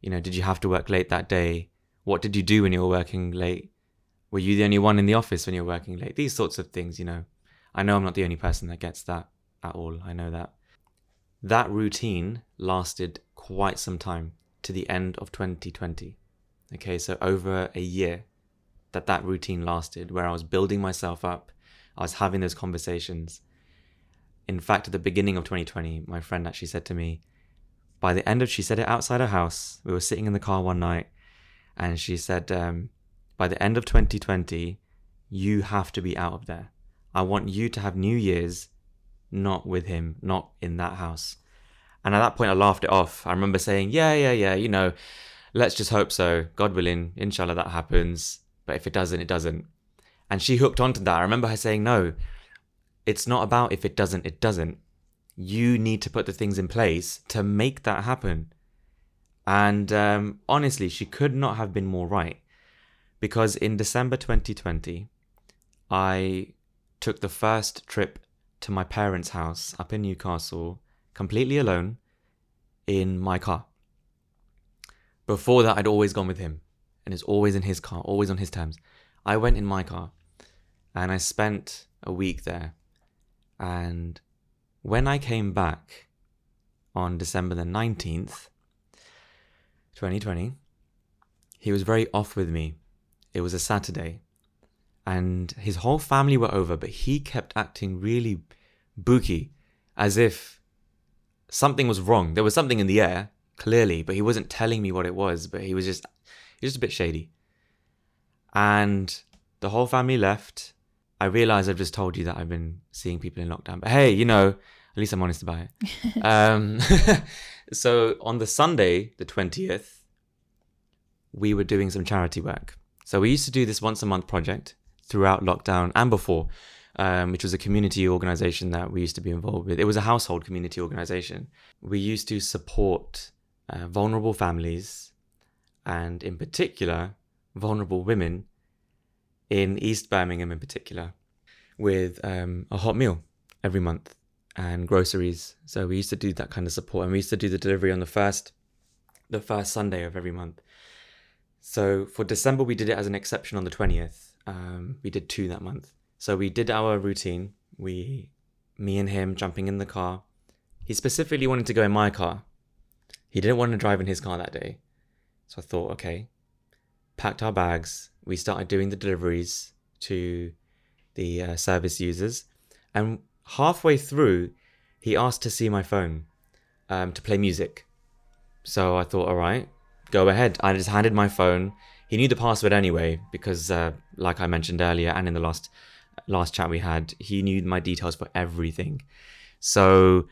you know, did you have to work late that day? What did you do when you were working late? Were you the only one in the office when you were working late? These sorts of things, you know. I know I'm not the only person that gets that at all. I know that. That routine lasted quite some time to the end of 2020. Okay, so over a year that that routine lasted, where I was building myself up, I was having those conversations. In fact, at the beginning of 2020, my friend actually said to me, by the end of, she said it outside her house. We were sitting in the car one night, and she said, um, by the end of 2020, you have to be out of there. I want you to have New Year's not with him, not in that house. And at that point, I laughed it off. I remember saying, Yeah, yeah, yeah, you know, let's just hope so. God willing, inshallah, that happens. But if it doesn't, it doesn't. And she hooked onto that. I remember her saying, No, it's not about if it doesn't, it doesn't. You need to put the things in place to make that happen. And um, honestly, she could not have been more right. Because in December 2020, I took the first trip to my parents' house up in Newcastle completely alone in my car. Before that, I'd always gone with him, and it's always in his car, always on his terms. I went in my car and I spent a week there. And when I came back on December the 19th, 2020, he was very off with me. It was a Saturday and his whole family were over, but he kept acting really booky, as if something was wrong. There was something in the air, clearly, but he wasn't telling me what it was. But he was just, he was just a bit shady. And the whole family left. I realize I've just told you that I've been seeing people in lockdown, but hey, you know, at least I'm honest about it. um, so on the Sunday, the twentieth, we were doing some charity work. So we used to do this once a month project throughout lockdown and before, um, which was a community organization that we used to be involved with. It was a household community organization. We used to support uh, vulnerable families and, in particular, vulnerable women in East Birmingham, in particular, with um, a hot meal every month and groceries. So we used to do that kind of support, and we used to do the delivery on the first, the first Sunday of every month. So for December, we did it as an exception on the twentieth. Um, we did two that month. So we did our routine. We, me and him, jumping in the car. He specifically wanted to go in my car. He didn't want to drive in his car that day. So I thought, okay, packed our bags. We started doing the deliveries to the uh, service users, and halfway through, he asked to see my phone um, to play music. So I thought, all right, go ahead. I just handed my phone. He knew the password anyway because, uh, like I mentioned earlier, and in the last last chat we had, he knew my details for everything. So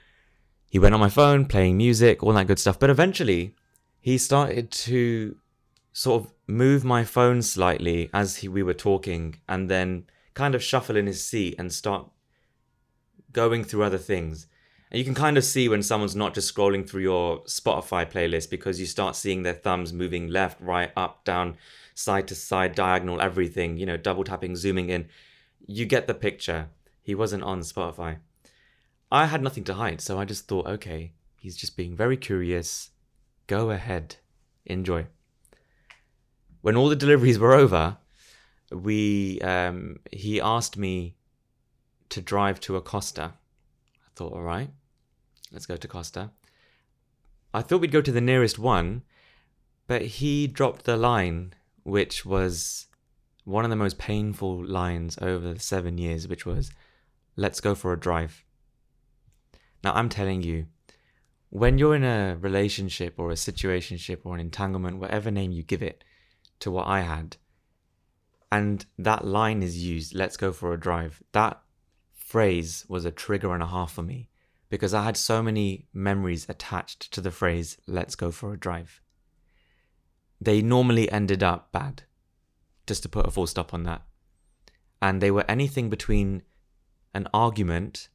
he went on my phone, playing music, all that good stuff. But eventually, he started to sort of move my phone slightly as he, we were talking, and then kind of shuffle in his seat and start going through other things. And you can kind of see when someone's not just scrolling through your Spotify playlist because you start seeing their thumbs moving left, right, up, down, side to side, diagonal, everything, you know, double tapping, zooming in. You get the picture. He wasn't on Spotify. I had nothing to hide, so I just thought, okay, he's just being very curious. Go ahead, enjoy. When all the deliveries were over, we um, he asked me to drive to a Costa. I thought, all right, let's go to Costa. I thought we'd go to the nearest one, but he dropped the line, which was one of the most painful lines over seven years, which was, let's go for a drive. Now, I'm telling you, when you're in a relationship or a situationship or an entanglement, whatever name you give it to what I had, and that line is used, let's go for a drive, that phrase was a trigger and a half for me because I had so many memories attached to the phrase, let's go for a drive. They normally ended up bad, just to put a full stop on that. And they were anything between an argument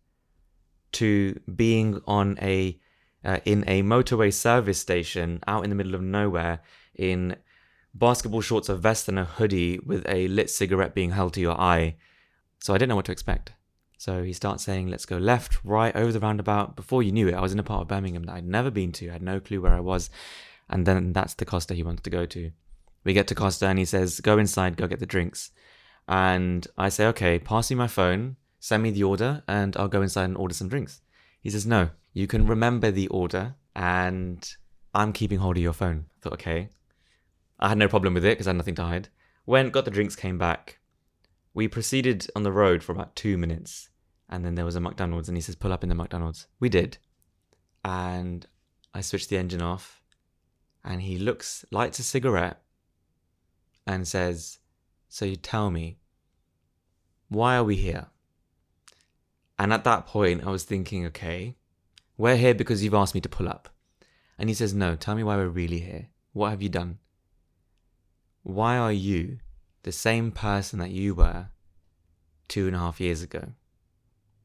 to being on a uh, in a motorway service station out in the middle of nowhere in basketball shorts, a vest, and a hoodie with a lit cigarette being held to your eye. So I didn't know what to expect. So he starts saying, let's go left, right, over the roundabout. Before you knew it, I was in a part of Birmingham that I'd never been to. I had no clue where I was. And then that's the Costa he wants to go to. We get to Costa and he says, go inside, go get the drinks. And I say, okay, pass me my phone, send me the order, and I'll go inside and order some drinks. He says, no, you can remember the order and I'm keeping hold of your phone. I thought, okay. I had no problem with it because I had nothing to hide. Went, got the drinks, came back. We proceeded on the road for about two minutes, and then there was a McDonald's, and he says, "Pull up in the McDonald's." We did, and I switched the engine off, and he looks, lights a cigarette, and says, "So you tell me, why are we here?" And at that point, I was thinking, okay, we're here because you've asked me to pull up. And he says, no, tell me why we're really here. What have you done? Why are you the same person that you were two and a half years ago.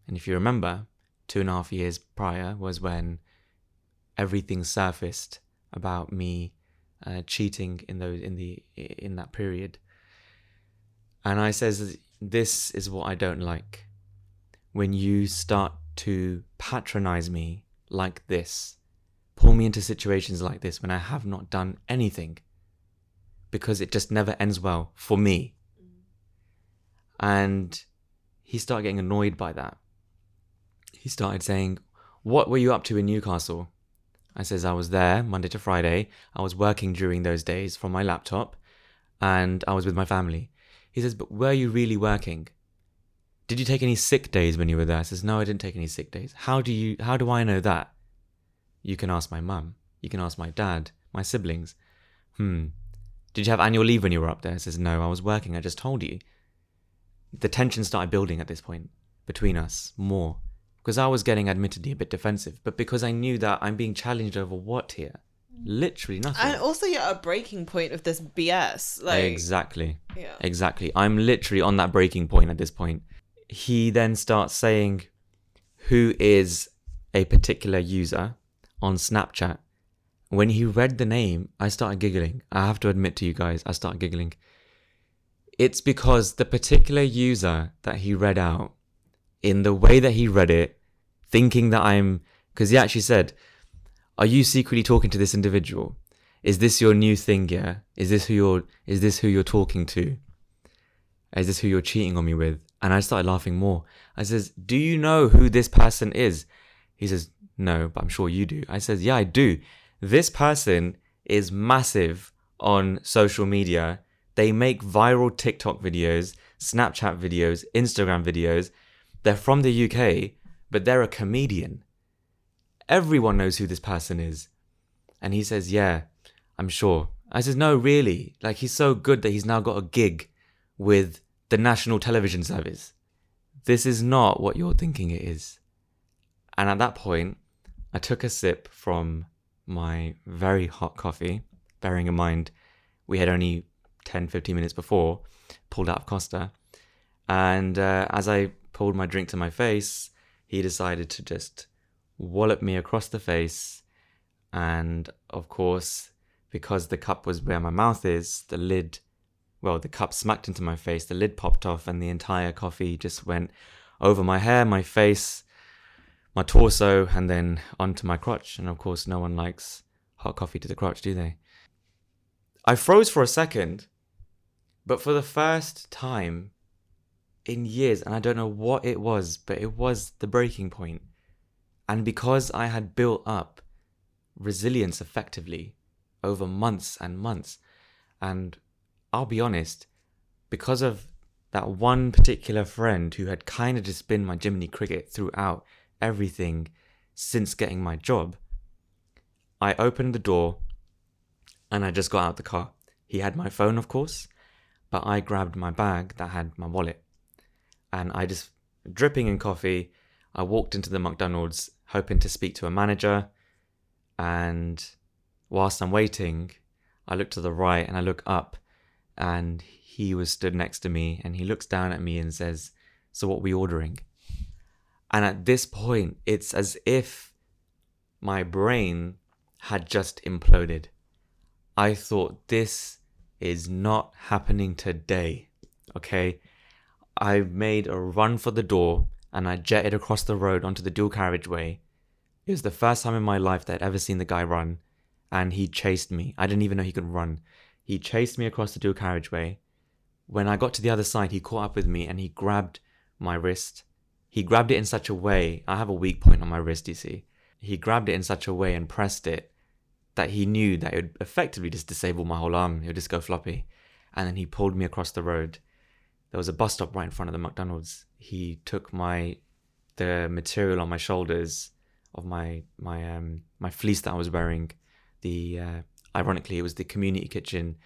And if you remember, two and a half years prior was when everything surfaced about me uh, cheating in those in the in that period. And I says this is what I don't like. When you start to patronize me like this, pull me into situations like this when I have not done anything because it just never ends well for me. And he started getting annoyed by that. He started saying, What were you up to in Newcastle? I says I was there Monday to Friday. I was working during those days from my laptop and I was with my family. He says, But were you really working? Did you take any sick days when you were there? I says, No, I didn't take any sick days. How do you how do I know that? You can ask my mum. You can ask my dad, my siblings. Hmm. Did you have annual leave when you were up there? says, No, I was working. I just told you. The tension started building at this point between us more because I was getting admittedly a bit defensive, but because I knew that I'm being challenged over what here? Literally nothing. And also, you're at a breaking point of this BS. Like exactly. Yeah. Exactly. I'm literally on that breaking point at this point. He then starts saying who is a particular user on Snapchat when he read the name, I started giggling. I have to admit to you guys, I started giggling. It's because the particular user that he read out, in the way that he read it, thinking that I'm, because he actually said, Are you secretly talking to this individual? Is this your new thing, yeah? Is this who you're, is this who you're talking to? Is this who you're cheating on me with? And I started laughing more. I says, Do you know who this person is? He says, No, but I'm sure you do. I says, Yeah, I do this person is massive on social media. They make viral TikTok videos, Snapchat videos, Instagram videos. They're from the UK, but they're a comedian. Everyone knows who this person is. And he says, Yeah, I'm sure. I says, No, really. Like, he's so good that he's now got a gig with the national television service. This is not what you're thinking it is. And at that point, I took a sip from my very hot coffee, bearing in mind we had only 10 15 minutes before pulled out of Costa. And uh, as I pulled my drink to my face, he decided to just wallop me across the face. And of course, because the cup was where my mouth is, the lid, well, the cup smacked into my face, the lid popped off, and the entire coffee just went over my hair, my face, my torso and then onto my crotch. And of course, no one likes hot coffee to the crotch, do they? I froze for a second, but for the first time in years, and I don't know what it was, but it was the breaking point. And because I had built up resilience effectively over months and months. And I'll be honest, because of that one particular friend who had kind of just been my Jiminy Cricket throughout everything since getting my job, I opened the door and I just got out the car. He had my phone, of course, but I grabbed my bag that had my wallet. And I just, dripping in coffee, I walked into the McDonald's hoping to speak to a manager. And whilst I'm waiting, I look to the right and I look up, and he was stood next to me. And he looks down at me and says, So, what are we ordering? And at this point, it's as if my brain had just imploded. I thought, this is not happening today. Okay. I made a run for the door and I jetted across the road onto the dual carriageway. It was the first time in my life that I'd ever seen the guy run, and he chased me. I didn't even know he could run. He chased me across the dual carriageway. When I got to the other side, he caught up with me and he grabbed my wrist. He grabbed it in such a way, I have a weak point on my wrist, you see. He grabbed it in such a way and pressed it that he knew that it would effectively just disable my whole arm. It would just go floppy. And then he pulled me across the road. There was a bus stop right in front of the McDonald's. He took my the material on my shoulders of my my um my fleece that I was wearing. The uh, ironically, it was the community kitchen,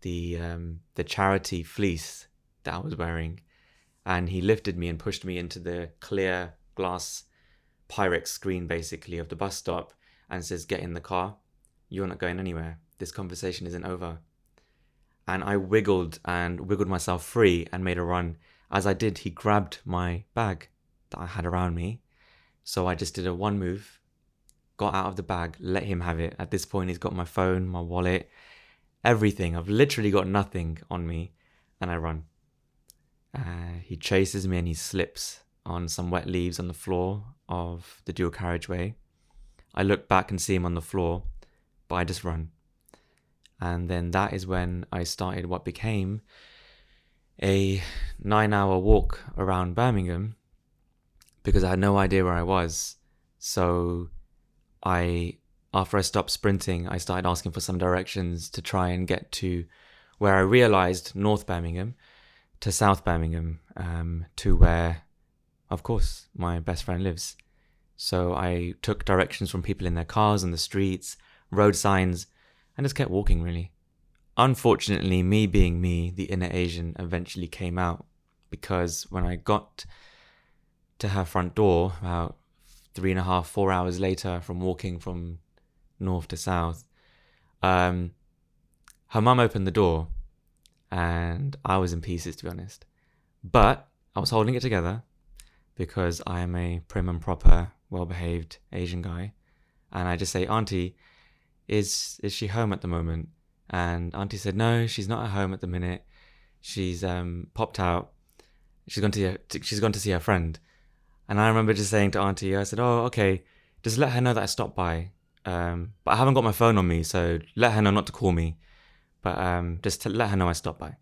the um the charity fleece that I was wearing, and he lifted me and pushed me into the clear glass Pyrex screen basically of the bus stop and says, "Get in the car." You're not going anywhere. This conversation isn't over. And I wiggled and wiggled myself free and made a run. As I did, he grabbed my bag that I had around me. So I just did a one move, got out of the bag, let him have it. At this point, he's got my phone, my wallet, everything. I've literally got nothing on me, and I run. Uh, he chases me and he slips on some wet leaves on the floor of the dual carriageway. I look back and see him on the floor but I just run. And then that is when I started what became a nine hour walk around Birmingham because I had no idea where I was. So I, after I stopped sprinting, I started asking for some directions to try and get to where I realized North Birmingham to South Birmingham, um, to where, of course, my best friend lives. So I took directions from people in their cars on the streets road signs, and just kept walking really. Unfortunately, me being me, the inner Asian eventually came out because when I got to her front door about three and a half, four hours later from walking from north to south, um, her mum opened the door and I was in pieces to be honest. But I was holding it together because I am a prim and proper, well behaved Asian guy. And I just say, Auntie, is is she home at the moment? And Auntie said, no, she's not at home at the minute. She's um popped out. She's gone to, she's gone to see her friend. And I remember just saying to Auntie, I said, oh, okay, just let her know that I stopped by. Um, but I haven't got my phone on me, so let her know not to call me. But um, just to let her know I stopped by.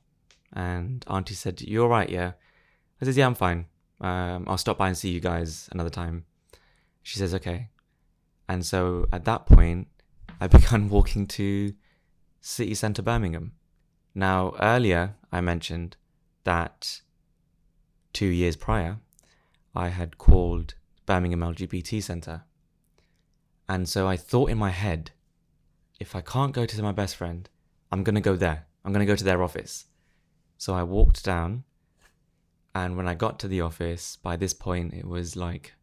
And Auntie said, "You're right, yeah." I said, "Yeah, I'm fine. Um, I'll stop by and see you guys another time." She says, "Okay." And so at that point, I began walking to city centre Birmingham. Now, earlier I mentioned that two years prior, I had called Birmingham LGBT Centre. And so I thought in my head, if I can't go to my best friend, I'm going to go there. I'm going to go to their office. So I walked down, and when I got to the office, by this point it was like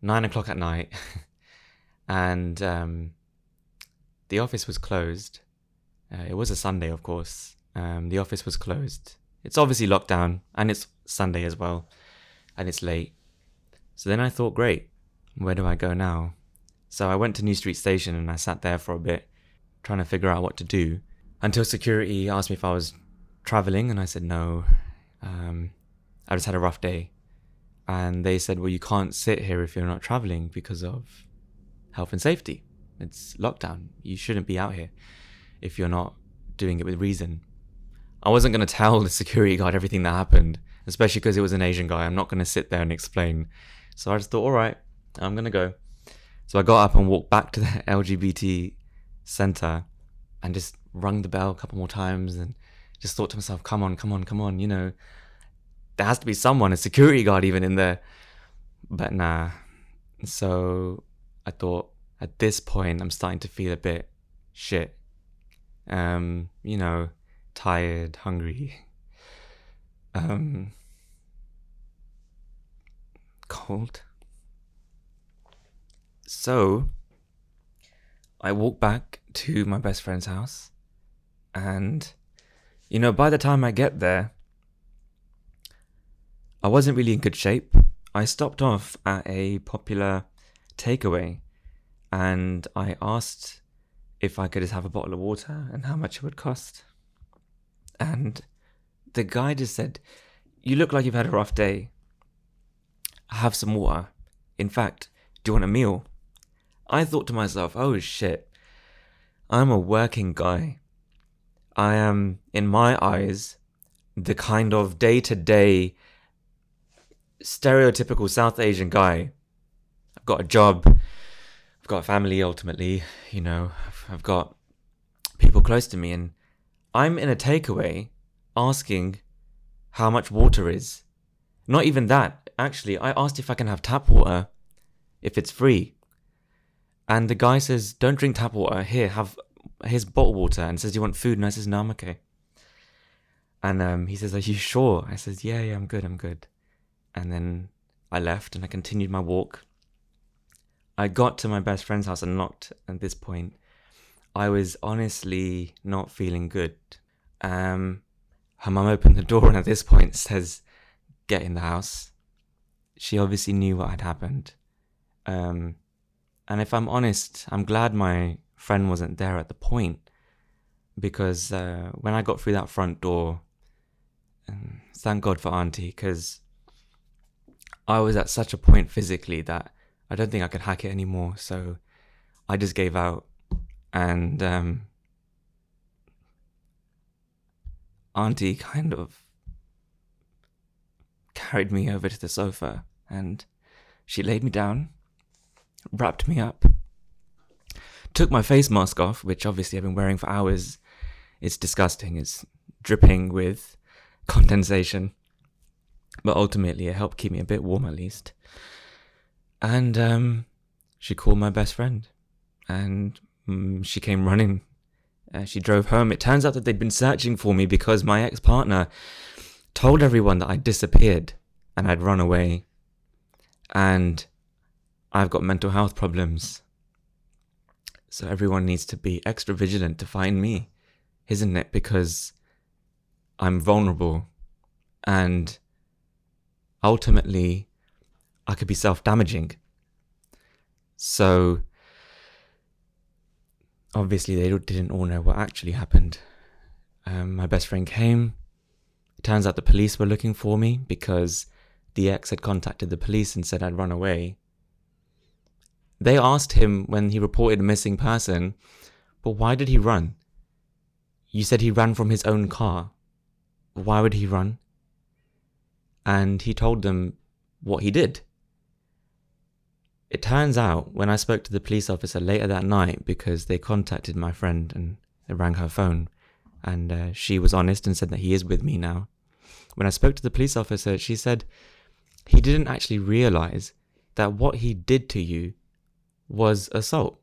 nine o'clock at night. and um, the office was closed. Uh, it was a Sunday, of course. Um, the office was closed. It's obviously locked down, and it's Sunday as well, and it's late. So then I thought, great, where do I go now? So I went to New Street Station and I sat there for a bit, trying to figure out what to do, until security asked me if I was traveling, and I said no. Um, I just had a rough day. And they said, well, you can't sit here if you're not traveling because of health and safety. It's lockdown. You shouldn't be out here if you're not doing it with reason. I wasn't going to tell the security guard everything that happened, especially because it was an Asian guy. I'm not going to sit there and explain. So I just thought, all right, I'm going to go. So I got up and walked back to the LGBT center and just rung the bell a couple more times and just thought to myself, come on, come on, come on, you know, there has to be someone, a security guard even in there. But nah. So I thought at this point I'm starting to feel a bit shit. Um, you know, tired, hungry. Um cold. So I walk back to my best friend's house and you know by the time I get there I wasn't really in good shape. I stopped off at a popular takeaway and I asked if I could just have a bottle of water and how much it would cost. And the guy just said, You look like you've had a rough day. Have some water. In fact, do you want a meal? I thought to myself, Oh shit, I'm a working guy. I am, in my eyes, the kind of day to day stereotypical South Asian guy. I've got a job, I've got a family ultimately, you know, I've got people close to me, and I'm in a takeaway asking how much water is. Not even that, actually, I asked if I can have tap water, if it's free. And the guy says, Don't drink tap water, here, have here's bottled water, and says, Do you want food? And I says, No, I'm okay. And um, he says, Are you sure? I says, Yeah, yeah, I'm good, I'm good. And then I left and I continued my walk. I got to my best friend's house and knocked at this point. I was honestly not feeling good. Um, her mum opened the door and at this point says, Get in the house. She obviously knew what had happened. Um, and if I'm honest, I'm glad my friend wasn't there at the point because uh, when I got through that front door, um, thank God for Auntie because I was at such a point physically that I don't think I could hack it anymore. So I just gave out, and um, Auntie kind of carried me over to the sofa and she laid me down, wrapped me up, took my face mask off, which obviously I've been wearing for hours. It's disgusting. It's dripping with condensation but ultimately it helped keep me a bit warm at least. And um, she called my best friend, and um, she came running. Uh, she drove home. It turns out that they'd been searching for me because my ex partner told everyone that I'd disappeared and I'd run away. And I've got mental health problems. So everyone needs to be extra vigilant to find me, isn't it? Because I'm vulnerable and ultimately I could be self damaging. So obviously they didn't all know what actually happened. Um, my best friend came. It turns out the police were looking for me because the ex had contacted the police and said I'd run away. They asked him when he reported a missing person, but why did he run? You said he ran from his own car. Why would he run? and he told them what he did. It turns out, when I spoke to the police officer later that night, because they contacted my friend and they rang her phone, and uh, she was honest and said that he is with me now. When I spoke to the police officer, she said he didn't actually realize that what he did to you was assault.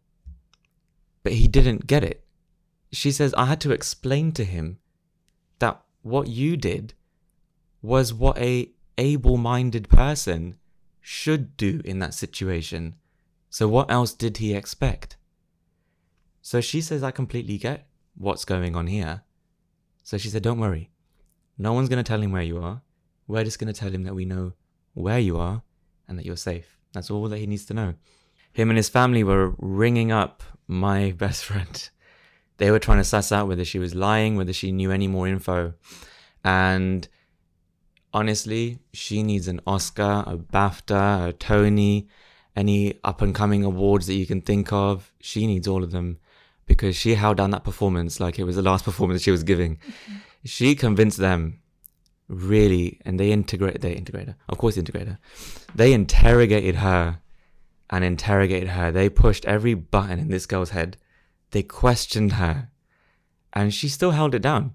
But he didn't get it. She says, I had to explain to him that what you did was what a able-minded person should do in that situation. So what else did he expect? So she says, I completely get what's going on here. So she said, Don't worry. No one's going to tell him where you are. We're just going to tell him that we know where you are and that you're safe. That's all that he needs to know. Him and his family were ringing up my best friend. They were trying to suss out whether she was lying, whether she knew any more info. And honestly, she needs an Oscar, a BAFTA, a Tony, any up and coming awards that you can think of. She needs all of them because she held down that performance like it was the last performance she was giving. Mm-hmm. She convinced them really, and they integrate, they integrate her. Of course, they integrate her. They interrogated her and interrogated her. They pushed every button in this girl's head. They questioned her. And she still held it down.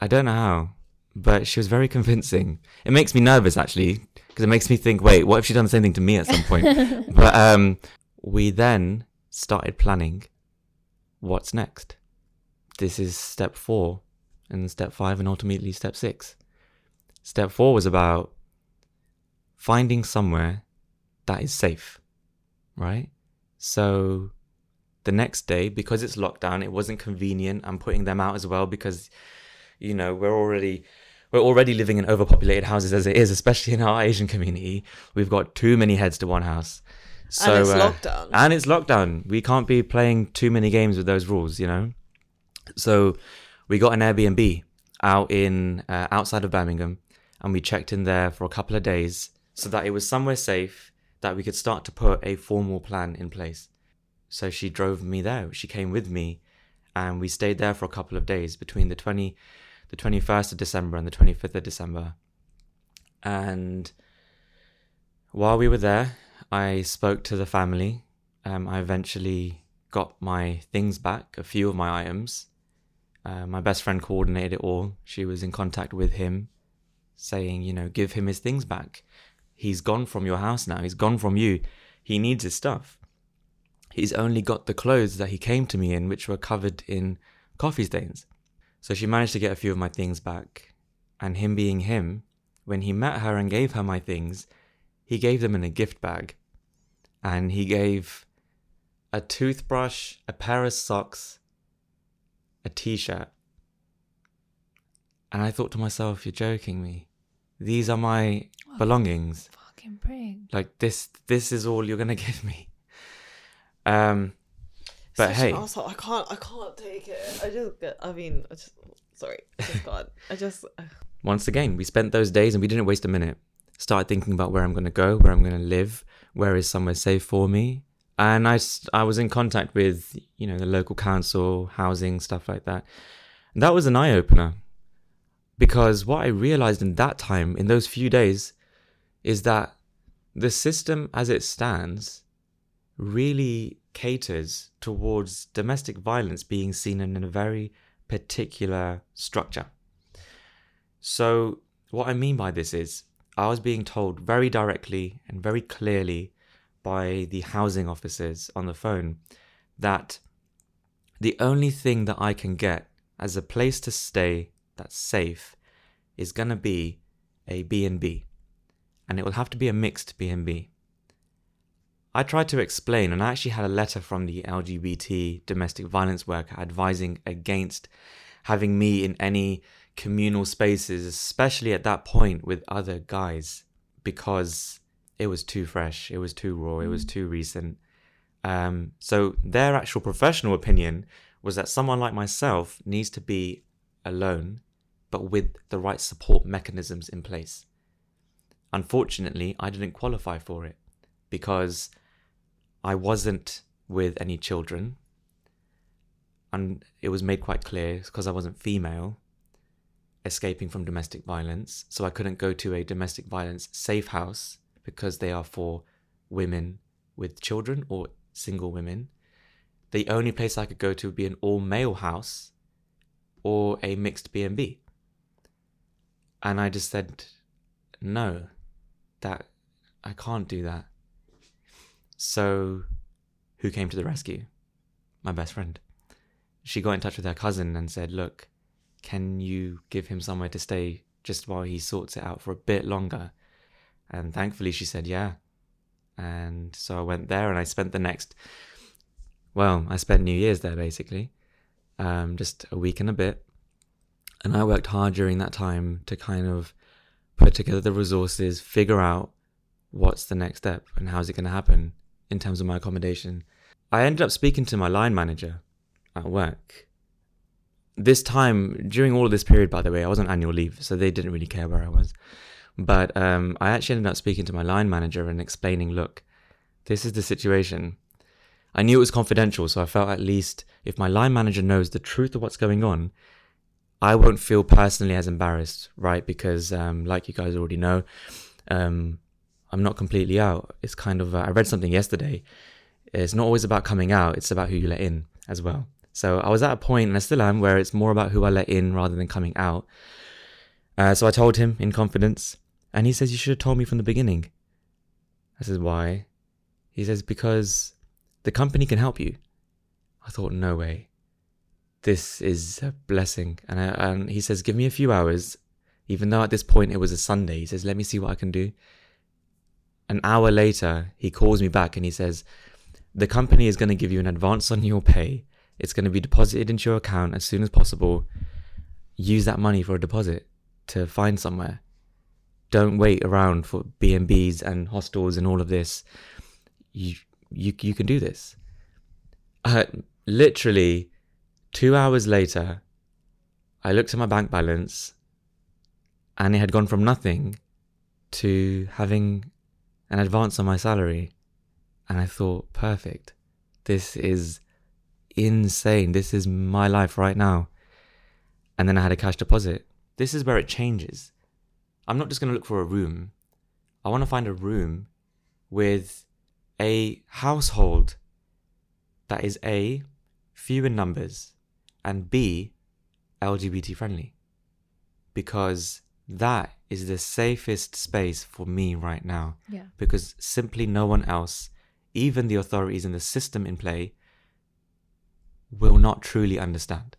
I don't know how, but she was very convincing. It makes me nervous actually, because it makes me think, wait, what if she'd done the same thing to me at some point? but um, we then started planning what's next. This is step four, and step five, and ultimately step six. Step four was about finding somewhere that is safe, right? So the next day, because it's lockdown, it wasn't convenient. I'm putting them out as well because, you know, we're already we're already living in overpopulated houses as it is, especially in our Asian community. We've got too many heads to one house. So, and it's uh, lockdown. and it's lockdown. We can't be playing too many games with those rules, you know. So we got an Airbnb out in uh, outside of Birmingham, and we checked in there for a couple of days so that it was somewhere safe that we could start to put a formal plan in place. So she drove me there. She came with me, and we stayed there for a couple of days between the twenty, the twenty first of December and the twenty fifth of December. And while we were there, I spoke to the family. Um, I eventually got my things back, a few of my items. Uh, my best friend coordinated it all. She was in contact with him, saying, you know, give him his things back. He's gone from your house now. He's gone from you. He needs his stuff. He's only got the clothes that he came to me in, which were covered in coffee stains. So she managed to get a few of my things back. And him being him, when he met her and gave her my things, he gave them in a gift bag. And he gave a toothbrush, a pair of socks, a t shirt. And I thought to myself, you're joking me. These are my belongings. Fucking prick. Like this this is all you're gonna give me. Um but Such hey, an arsehole. I can't. I can't take it. I just. Get, I mean, I just. Sorry, I just can't. I just. once again, we spent those days and we didn't waste a minute. Started thinking about where I'm going to go, where I'm going to live, where is somewhere safe for me. And I, I was in contact with, you know, the local council, housing, stuff like that. And that was an eye opener. Because what I realized in that time, in those few days, is that the system as it stands really caters towards domestic violence being seen in a very particular structure. So, what I mean by this is, I was being told very directly and very clearly by the housing officers on the phone that the only thing that I can get as a place to stay that's safe is going to be a B&B and it will have to be a mixed B&B. I tried to explain and I actually had a letter from the LGBT domestic violence worker advising against having me in any communal spaces, especially at that point with other guys, because it was too fresh, it was too raw, it was too recent. Um, so their actual professional opinion was that someone like myself needs to be alone, but with the right support mechanisms in place. Unfortunately, I didn't qualify for it because I wasn't with any children. And it was made quite clear because I wasn't female, escaping from domestic violence. So I couldn't go to a domestic violence safe house because they are for women with children or single women. The only place I could go to would be an all male house or a mixed B&B. And I just said, no, that I can't do that. So, who came to the rescue? My best friend. She got in touch with her cousin and said, Look, can you give him somewhere to stay just while he sorts it out for a bit longer? And thankfully, she said, Yeah. And so I went there and I spent the next, well, I spent New Year's there basically, um, just a week and a bit. And I worked hard during that time to kind of put together the resources, figure out what's the next step and how's it going to happen in terms of my accommodation. I ended up speaking to my line manager at work. This time, during all of this period, by the way, I was on annual leave, so they didn't really care where I was. But um, I actually ended up speaking to my line manager and explaining, look, this is the situation. I knew it was confidential, so I felt at least if my line manager knows the truth of what's going on, I won't feel personally as embarrassed, right? Because, um, like you guys already know, um, I'm not completely out. It's kind of, uh, I read something yesterday. It's not always about coming out, it's about who you let in as well. So I was at a point, and I still am, where it's more about who I let in rather than coming out. Uh, so I told him in confidence, and he says, You should have told me from the beginning. I said, Why? He says, Because the company can help you. I thought, No way. This is a blessing. And, I, and he says, Give me a few hours. Even though at this point it was a Sunday, he says, Let me see what I can do. An hour later, he calls me back and he says, The company is going to give you an advance on your pay. It's going to be deposited into your account as soon as possible. Use that money for a deposit to find somewhere. Don't wait around for B and B's and hostels and all of this. You you you can do this. Uh, literally, two hours later, I looked at my bank balance, and it had gone from nothing to having an advance on my salary, and I thought, perfect. This is insane. This is my life right now. And then I had a cash deposit. This is where it changes. I'm not just going to look for a room. I want to find a room with a household that is A, few in numbers, and B, LGBT friendly. Because that is the safest space for me right now. Yeah. Because simply no one else, even the authorities and the system in play, will not truly understand.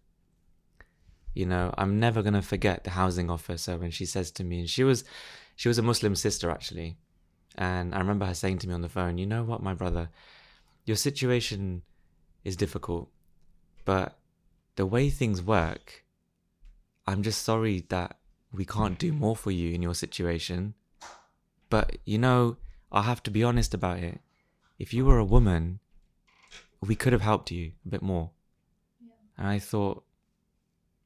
You know, I'm never gonna forget the housing officer when she says to me, and she was, she was a Muslim sister actually, and I remember her saying to me on the phone, "You know what, my brother, your situation is difficult, but the way things work, I'm just sorry that we can't do more for you in your situation. But you know, I have to be honest about it. If you were a woman, we could have helped you a bit more." And I thought,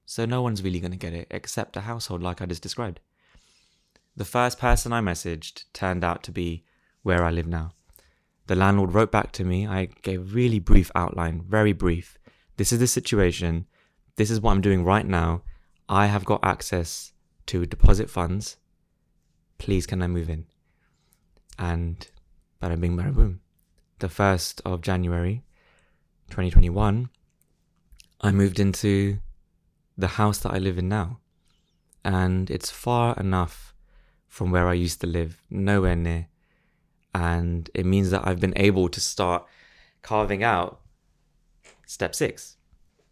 so no one's really going to get it except a household like I just described. The first person I messaged turned out to be where I live now. The landlord wrote back to me. I gave a really brief outline, very brief. This is the situation. This is what I'm doing right now. I have got access to deposit funds. Please, can I move in? And bada bing, bada boom. The 1st of January 2021, I moved into the house that I live in now. And it's far enough from where I used to live, nowhere near. And it means that I've been able to start carving out step six,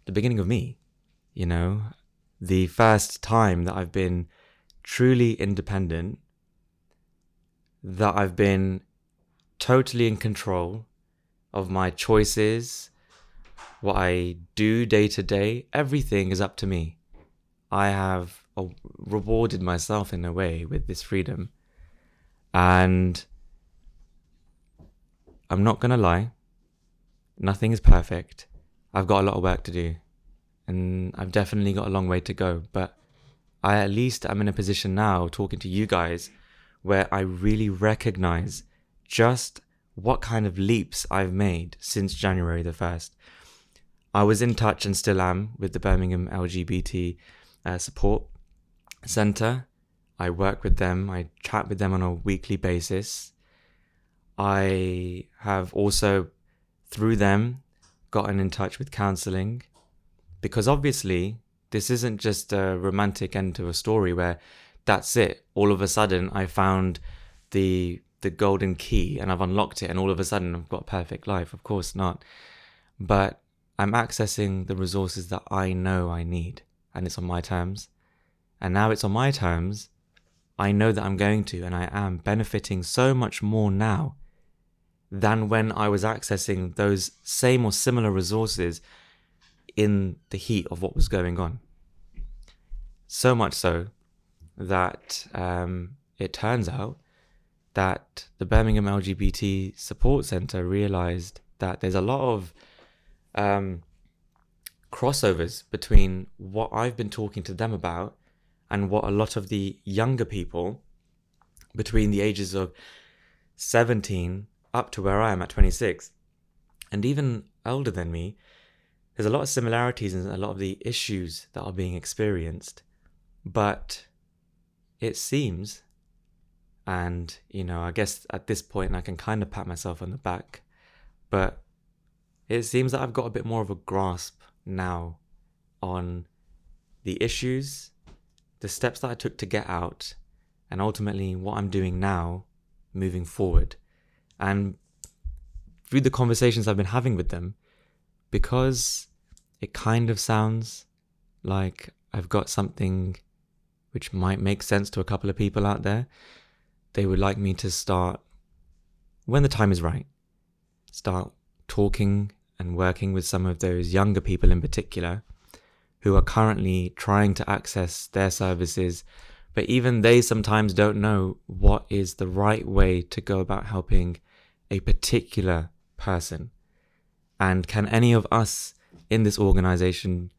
the beginning of me. You know, the first time that I've been truly independent, that I've been totally in control of my choices, what I do day to day, everything is up to me. I have uh, rewarded myself in a way with this freedom. And I'm not going to lie, nothing is perfect. I've got a lot of work to do. And I've definitely got a long way to go. But I at least am in a position now talking to you guys where I really recognize just what kind of leaps I've made since January the 1st. I was in touch and still am with the Birmingham LGBT uh, Support Centre. I work with them, I chat with them on a weekly basis. I have also, through them, gotten in touch with counselling because obviously this isn't just a romantic end to a story where that's it. All of a sudden, I found the the golden key and I've unlocked it, and all of a sudden, I've got a perfect life. Of course not. But I'm accessing the resources that I know I need, and it's on my terms. And now it's on my terms. I know that I'm going to, and I am benefiting so much more now than when I was accessing those same or similar resources in the heat of what was going on. So much so that um, it turns out that the Birmingham LGBT Support Centre realised that there's a lot of um, crossovers between what I've been talking to them about and what a lot of the younger people between the ages of 17 up to where I am at 26 and even older than me there's a lot of similarities in a lot of the issues that are being experienced but it seems And, you know, I guess at this point I can kind of pat myself on the back. But it seems that I've got a bit more of a grasp now on the issues, the steps that I took to get out, and ultimately what I'm doing now moving forward. And through the conversations I've been having with them, because it kind of sounds like I've got something which might make sense to a couple of people out there, they would like me to start, when the time is right, start talking and working with some of those younger people in particular who are currently trying to access their services, but even they sometimes don't know what is the right way to go about helping a particular person. And can any of us in this organization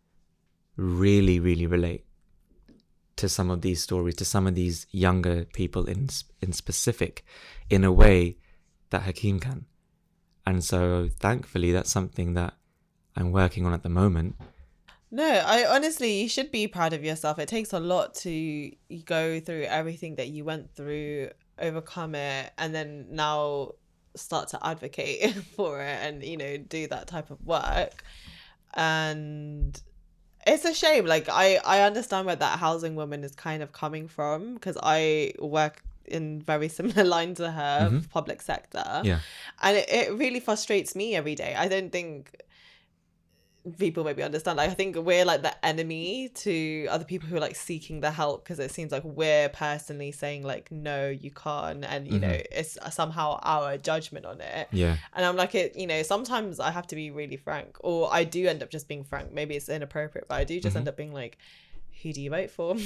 really, really relate to some of these stories, to some of these younger people in in specific, in a way that Hakeem can? And so, thankfully, that's something that I'm working on at the moment. No, I honestly, you should be proud of yourself. It takes a lot to go through everything that you went through, overcome it, and then now start to advocate for it and, you know, do that type of work. And it's a shame. Like, I, I understand where that housing woman is kind of coming from because I work in very similar line to her Mhm. public sector Yeah. and it, it really frustrates me every day i don't think people maybe understand like, i think we're like the enemy to other people who are like seeking the help because it seems like we're personally saying like no you can't and you know Mhm. it's somehow our judgment on it Yeah. and i'm like it you know sometimes i have to be really frank or i do end up just being frank maybe it's inappropriate but i do just Mhm. end up being like who do you vote for? do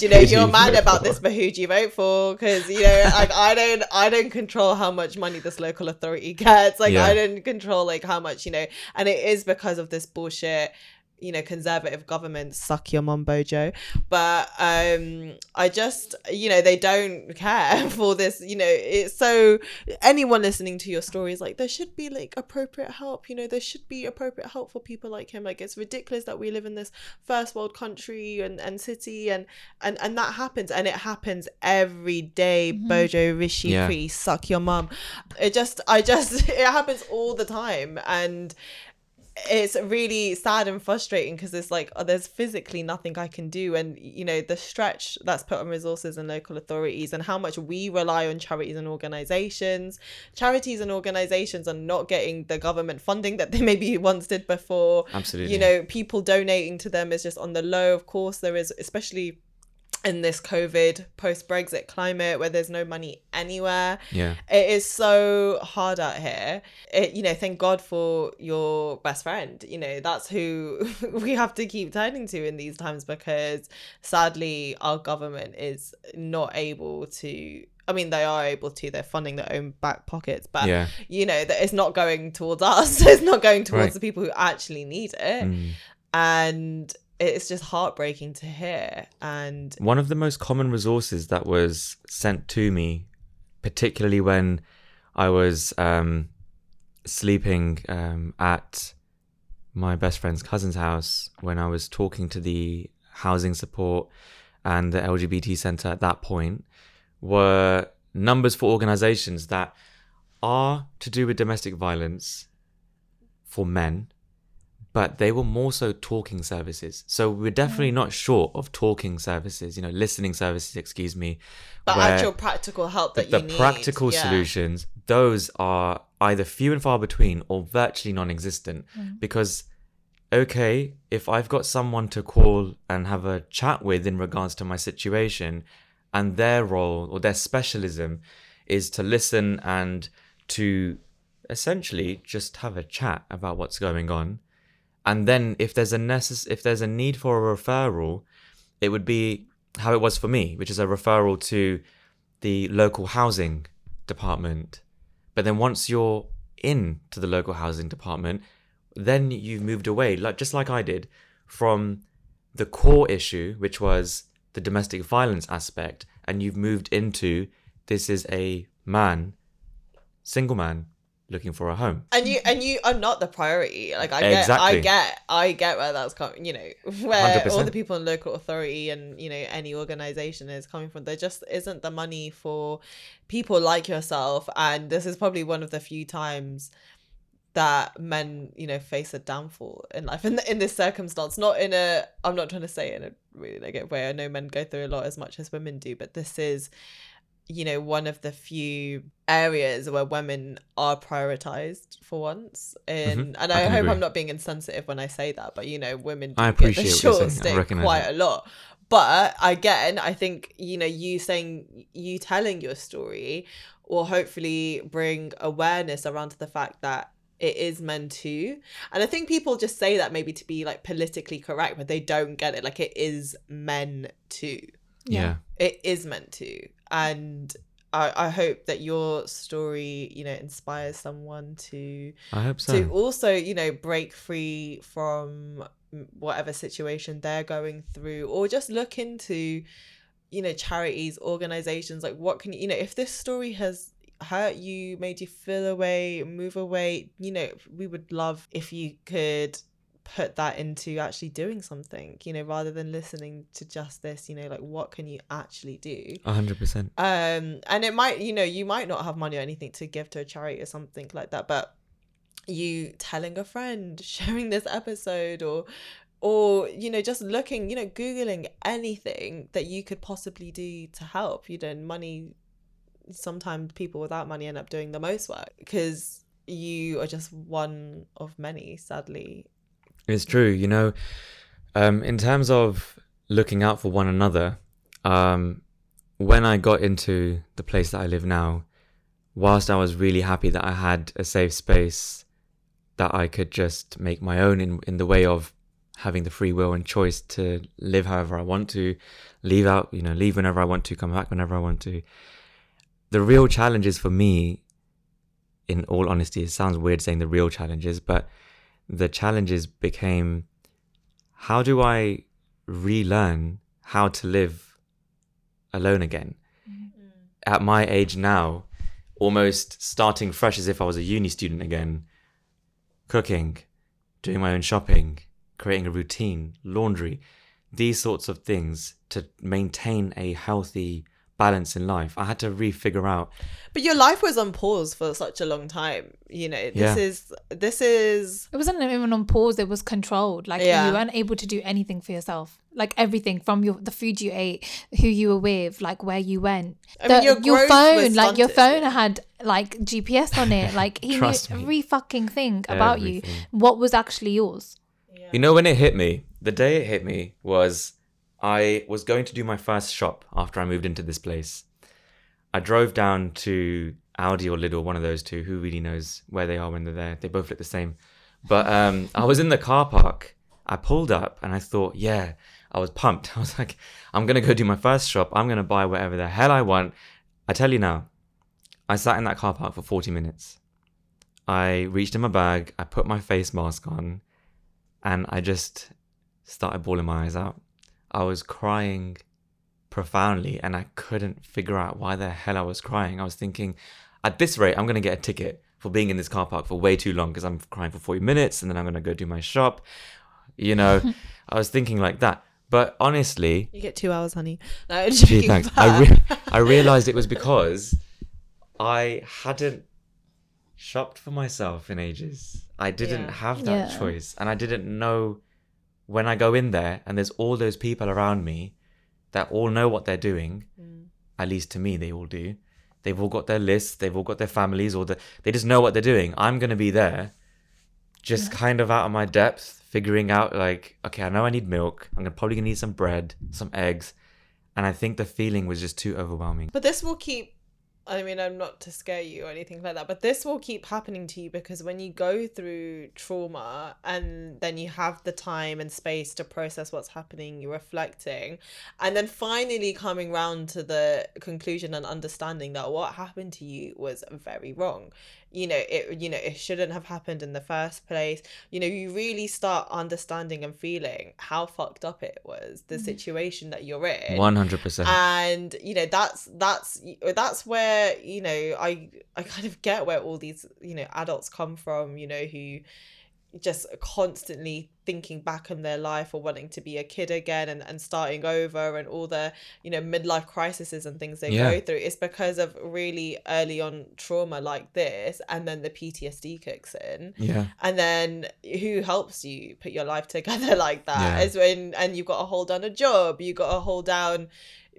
you know do you're mad about for? this, but who do you vote for? Because you know, like I don't, I don't control how much money this local authority gets. Like Yeah. I don't control like how much you know, and it is because of this bullshit. You know, conservative government suck your mum, Bojo. But um, I just, you know, they don't care for this. You know, it's so anyone listening to your story is like there should be like appropriate help. You know, there should be appropriate help for people like him. Like it's ridiculous that we live in this first world country and, and city and and and that happens and it happens every day. Mhm. bojo rishi Yeah. Cree, suck your mum it just i just it happens all the time and it's really sad and frustrating because it's like oh, there's physically nothing I can do, and you know the stretch that's put on resources and local authorities, and how much we rely on charities and organizations. Charities and organizations are not getting the government funding that they maybe once did before Absolutely. you know people donating to them is just on the low of course there is especially in this covid post brexit climate where there's no money anywhere Yeah. it is so hard out here it, you know thank god for your best friend you know that's who we have to keep turning to in these times because sadly our government is not able to I mean, they are able to. They're funding their own back pockets, but yeah. you know that it's not going towards us. It's not going towards Right. the people who actually need it, Mm. and it's just heartbreaking to hear. And One of the most common resources that was sent to me, particularly when I was um, sleeping um, at my best friend's cousin's house, when I was talking to the housing support and the LGBT center at that point, were numbers for organizations that are to do with domestic violence for men, but they were more so talking services. So we're definitely mm. not short of talking services, you know, listening services, excuse me. but actual practical help that the you need, The practical yeah. solutions, those are either few and far between or virtually non existent. Mm. Because, okay, if I've got someone to call and have a chat with in regards to my situation, and their role or their specialism is to listen and to essentially just have a chat about what's going on. And then if there's a necess- if there's a need for a referral, it would be how it was for me, which is a referral to the local housing department. But then once you're in to the local housing department, then you've moved away, like just like I did, from the core issue, which was the domestic violence aspect, and you've moved into this is a man, single man, looking for a home. and you and you are not the priority. Like i get i get i get where that's coming you know where all 100%. the people in local authority and you know any organization is coming from. There just isn't the money for people like yourself. And this is probably one of the few times that men you know face a downfall in life in, in this circumstance. Not in a i'm not trying to say it in a really negative way. I know men go through a lot as much as women do but this is you know one of the few areas where women are prioritized for once and Mhm. and I i, hope agree. i'm not being insensitive when i say that but you know women do I get the appreciate what you're short saying. I stick recognise quite that. a lot but again i think you know you saying you telling your story will hopefully bring awareness around to the fact that it is men too. and i think people just say that maybe to be like politically correct but they don't get it like it is men to Yeah. it is meant to and I, I hope that your story you know inspires someone to I hope so. to also you know break free from whatever situation they're going through or just look into you know charities organizations like what can you you know if this story has hurt you made you feel away move away you know we would love if you could put that into actually doing something you know rather than listening to just this you know like what can you actually do A hundred percent. um and it might you know you might not have money or anything to give to a charity or something like that but you telling a friend sharing this episode or or you know just looking you know googling anything that you could possibly do to help you know money sometimes people without money end up doing the most work because you are just one of many sadly It's true. You know, um, in terms of looking out for one another, um, when I got into the place that I live now, whilst I was really happy that I had a safe space that I could just make my own in, in the way of having the free will and choice to live however I want to, leave out, you know, leave whenever I want to, come back whenever I want to. The real challenges for me, in all honesty, it sounds weird saying the real challenges, but the challenges became how do I relearn how to live alone again? Mm-hmm. At my age now, almost starting fresh as if I was a uni student again, cooking, doing my own shopping, creating a routine, laundry, these sorts of things to maintain a healthy balance in life. I had to re-figure out but your life was on pause for such a long time you know this Yeah. is this is It wasn't even on pause. It was controlled. Like Yeah. you weren't able to do anything for yourself. Like everything from your the food you ate, who you were with, like where you went. I mean, your your phone, was like your stunted. phone had like GPS on it. Like he knew Trust me. every fucking thing about you. What was actually yours? You know, when it hit me, the day it hit me was I was going to do my first shop after I moved into this place. I drove down to Aldi or Lidl, one of those two. Who really knows where they are when they're there? They both look the same. But um, I was in the car park. I pulled up and I thought, yeah, I was pumped. I was like, I'm going to go do my first shop. I'm going to buy whatever the hell I want. I tell you now, I sat in that car park for 40 minutes. I reached in my bag, I put my face mask on, and I just started bawling my eyes out. I was crying profoundly and I couldn't figure out why the hell I was crying. I was thinking, at this rate, I'm going to get a ticket for being in this car park for way too long because I'm crying for 40 minutes and then I'm going to go do my shop. You know, I was thinking like that. But honestly, you get two hours honey no, gee, joking, thanks. I, re- I realized it was because I hadn't shopped for myself in ages. I didn't Yeah. have that Yeah. choice. And I didn't know when I go in there and there's all those people around me that all know what they're doing. Mm. At least to me, they all do. They've all got their lists, they've all got their families, or the, they just know what they're doing. I'm going to be there just kind of out of my depth, figuring out like, okay, I know I need milk. I'm gonna, probably going to need some bread, some eggs. And I think the feeling was just too overwhelming. But this will keep. I mean, I'm not to scare you or anything like that, but this will keep happening to you because when you go through trauma and then you have the time and space to process what's happening, you're reflecting, and then finally coming round to the conclusion and understanding that what happened to you was very wrong. You know it you know it shouldn't have happened in the first place you know you really start understanding and feeling how fucked up it was the Mhm. situation that you're in 100%. and you know that's that's that's where you know i i kind of get where all these you know adults come from you know who just constantly thinking back on their life or wanting to be a kid again and, and starting over and all the you know midlife crises and things they Yeah. go through it's because of really early on trauma like this and then the ptsd kicks in yeah. and then who helps you put your life together like that Yeah. is when and you've got to hold down a job you've got to hold down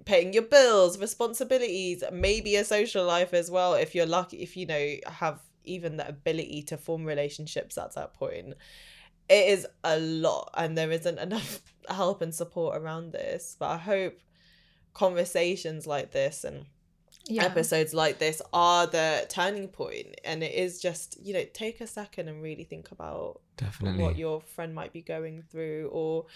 paying your bills responsibilities maybe a social life as well if you're lucky if you know have even the ability to form relationships at that point it is a lot and there isn't enough help and support around this but i hope conversations like this and yeah episodes like this are the turning point and it is just you know take a second and really think about Definitely. what your friend might be going through or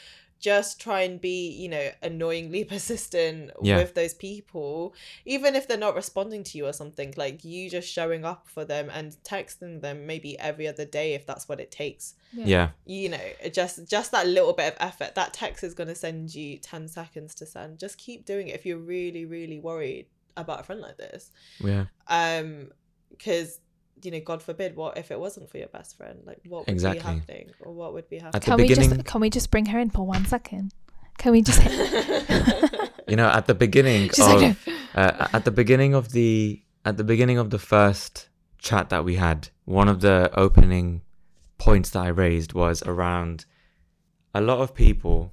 just try and be you know annoyingly persistent Yeah. with those people even if they're not responding to you or something like you just showing up for them and texting them maybe every other day if that's what it takes yeah. you know just just that little bit of effort that text is going to send you 10 seconds to send just keep doing it if you're really really worried about a friend like this Yeah. um because you know god forbid what if it wasn't for your best friend? Like what would Exactly. be happening or what would be At happening? The can we beginning- just can we just bring her in for one second? Can we just You know, at the beginning She's like, of uh, at the beginning of the at the beginning of the first chat that we had, one of the opening points that I raised was around a lot of people,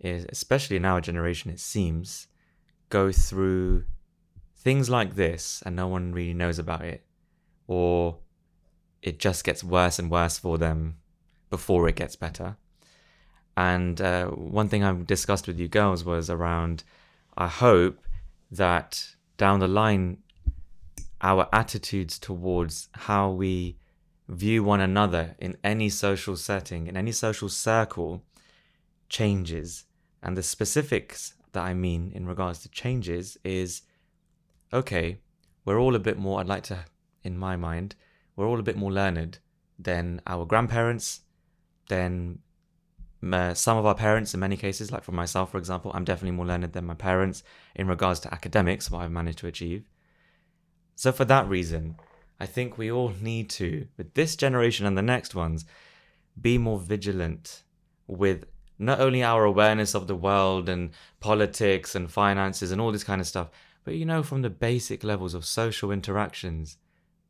is especially in our generation, it seems, go through things like this and no one really knows about it, or it just gets worse and worse for them before it gets better. And uh, one thing I've discussed with you girls was around I hope that down the line, our attitudes towards how we view one another in any social setting, in any social circle, changes. And the specifics that I mean in regards to changes is okay, we're all a bit more, I'd like to, in my mind, we're all a bit more learned than our grandparents, than uh, some of our parents in many cases, like for myself, for example, I'm definitely more learned than my parents in regards to academics, what I've managed to achieve. So, for that reason, I think we all need to, with this generation and the next ones, be more vigilant with not only our awareness of the world and politics and finances and all this kind of stuff, but you know, from the basic levels of social interactions,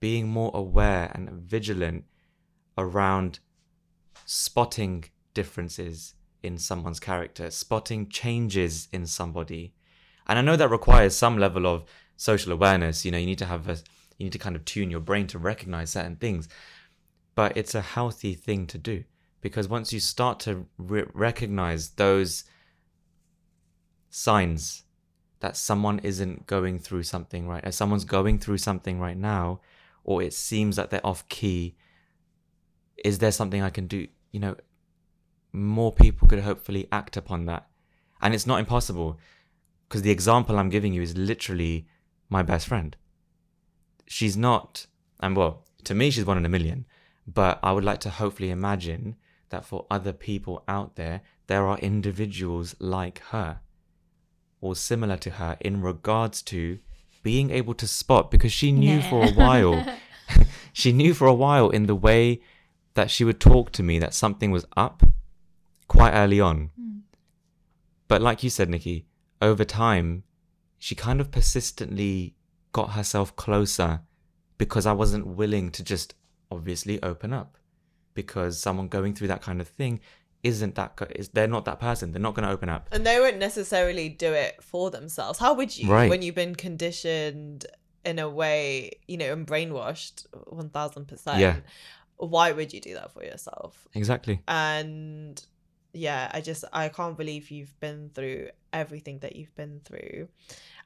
being more aware and vigilant around spotting differences in someone's character, spotting changes in somebody. And I know that requires some level of social awareness. You know, you need to have a, you need to kind of tune your brain to recognize certain things. But it's a healthy thing to do because once you start to re- recognize those signs that someone isn't going through something right, or someone's going through something right now, or it seems that they're off key, is there something I can do? You know, more people could hopefully act upon that. And it's not impossible because the example I'm giving you is literally my best friend. She's not, and well, to me, she's one in a million, but I would like to hopefully imagine that for other people out there, there are individuals like her or similar to her in regards to being able to spot because she knew for a while she knew for a while in the way that she would talk to me that something was up quite early on. Mm. But like you said, Nikki, over time, she kind of persistently got herself closer because I wasn't willing to just obviously open up. Because someone going through that kind of thing isn't that, co- is they're not that person. They're not going to open up. and they won't necessarily do it for themselves how would you Right. when you've been conditioned in a way you know and brainwashed 1000% Yeah. why would you do that for yourself Exactly. and yeah i just i can't believe you've been through everything that you've been through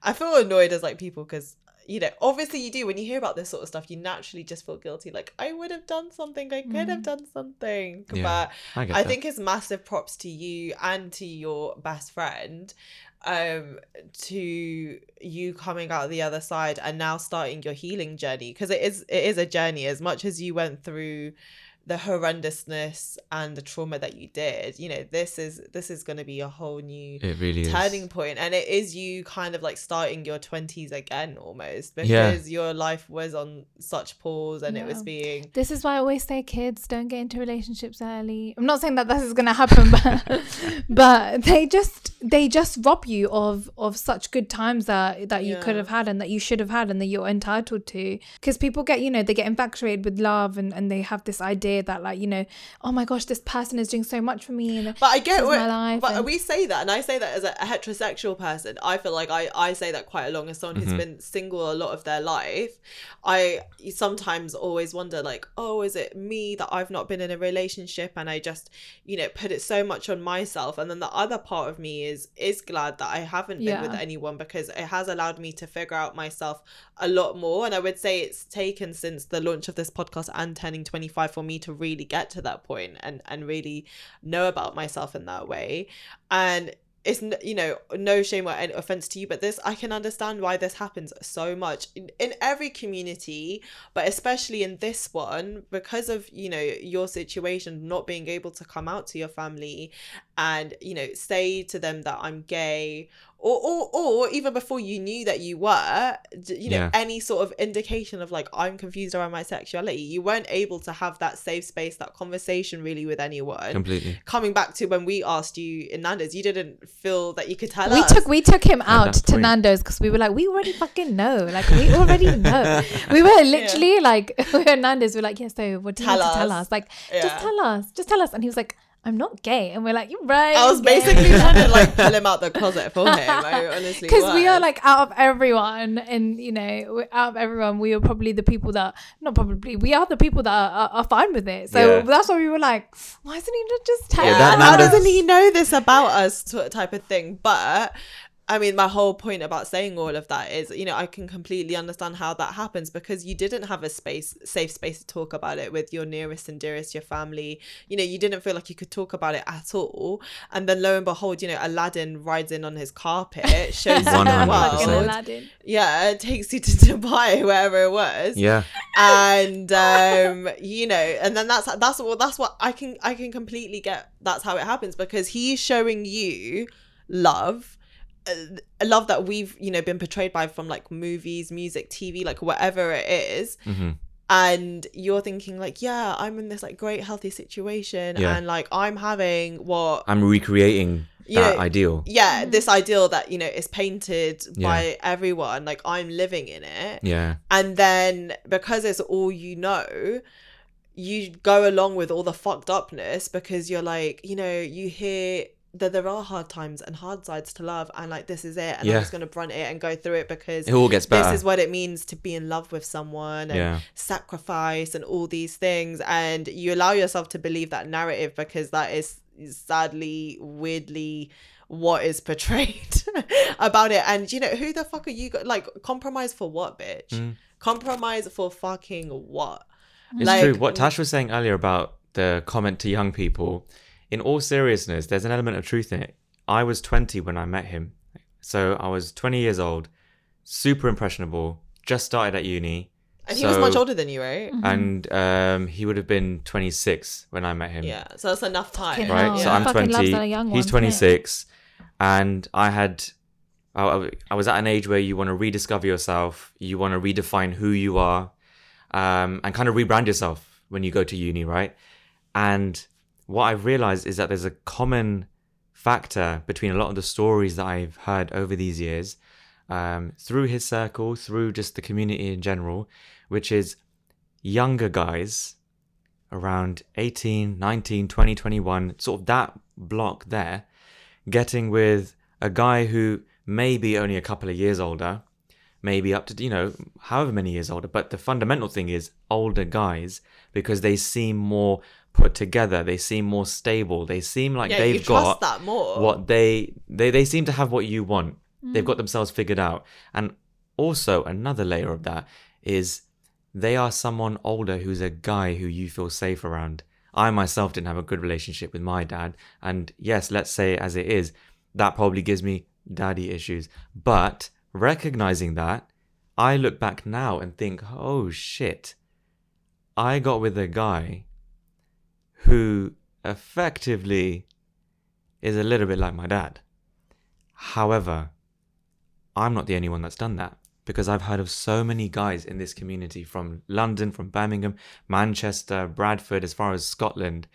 i feel annoyed as like people because you know obviously you do when you hear about this sort of stuff you naturally just feel guilty like i would have done something i could have Mm. done something Yeah, but I I think it's massive props to you and to your best friend um to you coming out the other side and now starting your healing journey because it is it is a journey as much as you went through the horrendousness and the trauma that you did you know this is this is going to be a whole new It really turning is. point and it is you kind of like starting your 20s again almost because Yeah. your life was on such pause and it was being This is why I always say, kids, don't get into relationships early. I'm not saying that this is gonna happen, but but they just they just rob you of of such good times that that you could have had and that you should have had and that you're entitled to. Because people get you know they get infatuated with love and and they have this idea that like you know oh my gosh this person is doing so much for me and But I get what, my life but and- we say that, and I say that as a, a heterosexual person. I feel like I, I say that quite a long as someone who's Mhm. been single a lot of their life. I sometimes always wonder, like, oh, is it me that I've not been in a relationship, and I just, you know, put it so much on myself, and then the other part of me is is glad that I haven't been with anyone because it has allowed me to figure out myself a lot more. And I would say it's taken since the launch of this podcast and turning twenty five for me to really get to that point and and really know about myself in that way. And it's you know no shame or any offense to you but this i can understand why this happens so much in, in every community but especially in this one because of you know your situation not being able to come out to your family and you know say to them that i'm gay or or, or even before you knew that you were you know Yeah. any sort of indication of like i'm confused around my sexuality you weren't able to have that safe space that conversation really with anyone Completely. coming back to when we asked you in Nando's, you didn't feel that you could tell we us. took we took him out to point. Nando's because we were like we already fucking know like we already know we were literally like we were Nando's we're like yeah so what do you Tell need to tell us. us like Yeah. just tell us just tell us and he was like I'm not gay and we're like you're right I was gay." basically trying to like pull him out the closet for him. I honestly because we are like out of everyone and you know out of everyone we are probably the people that not probably we are the people that are, are, are fine with it so Yeah. that's why we were like why isn't he not just tell yeah, Yeah, that how doesn't he know this about us t- type of thing? But I mean, my whole point about saying all of that is, you know, I can completely understand how that happens because you didn't have a space, safe space to talk about it with your nearest and dearest, your family. You know, you didn't feel like you could talk about it at all. And then lo and behold, you know, Aladdin rides in on his carpet, shows you the 100%. Fucking. Aladdin. Yeah, it takes you to Dubai, wherever it was. Yeah. and um you know and then that's that's what that's what i can i can completely get that's how it happens because he's showing you love a love that we've you know been portrayed by from like movies music tv like whatever it is hmm and you're thinking like yeah i'm in this like great healthy situation Yeah. and like i'm having what I'm recreating You that know, ideal. yeah this ideal that you know is painted Yeah. by everyone like i'm living in it Yeah. and then because it's all you know you go along with all the fucked upness because you're like you know you hear that there are hard times and hard sides to love and like this is it and Yeah. i'm just gonna brunt it and go through it because It all gets better. this is what it means to be in love with someone and yeah. sacrifice and all these things and you allow yourself to believe that narrative because that is sadly weirdly what is portrayed about it and you know who the fuck are you go- like compromise for what bitch Mm. compromise for fucking what It's Like- true. What Tash was saying earlier about the comment to young people, in all seriousness, there's an element of truth in it. I was 20 when I met him. So I was 20 years old, super impressionable, just started at uni. and he was much older than you right And um, he would have been 26 when I met him. yeah so that's enough time Fucking Right. hell. So I'm 20. that young He's 26. And I had, I, I- I was at an age where you want to rediscover yourself. You want to redefine who you are um, and kind of rebrand yourself when you go to uni, right? And what I've realized is that there's a common factor between a lot of the stories that I've heard over these years um, through his circle, through just the community in general, which is younger guys around 18, 19, 20, 21, sort of that block there, getting with a guy who may be only a couple of years older, maybe up to, you know, however many years older. But the fundamental thing is older guys because they seem more put together, they seem more stable, they seem like yeah they've got that more what they they they seem to have what you want. They've got mm. themselves figured out. And also another layer of that is they are someone older who's a guy who you feel safe around. I myself didn't have a good relationship with my dad, and yes, let's say as it is, that probably gives me daddy issues. But recognizing that, I look back now and think, oh shit, I got with a guy who effectively is a little bit like my dad. However, I'm not the only one that's done that because I've heard of so many guys in this community from London, from Birmingham, Manchester, Bradford, as far as Scotland,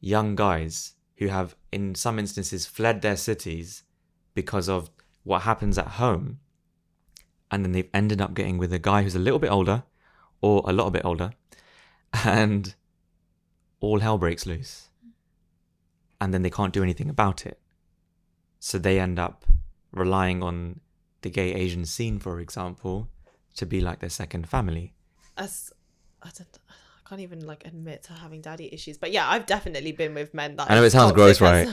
young guys who have, in some instances, fled their cities because of what happens at home. And then they've ended up getting with a guy who's a little bit older or a lot bit older, and all hell breaks loose. And then they can't do anything about it. So they end up relying on the gay Asian scene, for example, to be like their second family. As I don't, I can't even like admit to having daddy issues, but yeah, I've definitely been with men that I know it sounds gross, right? no,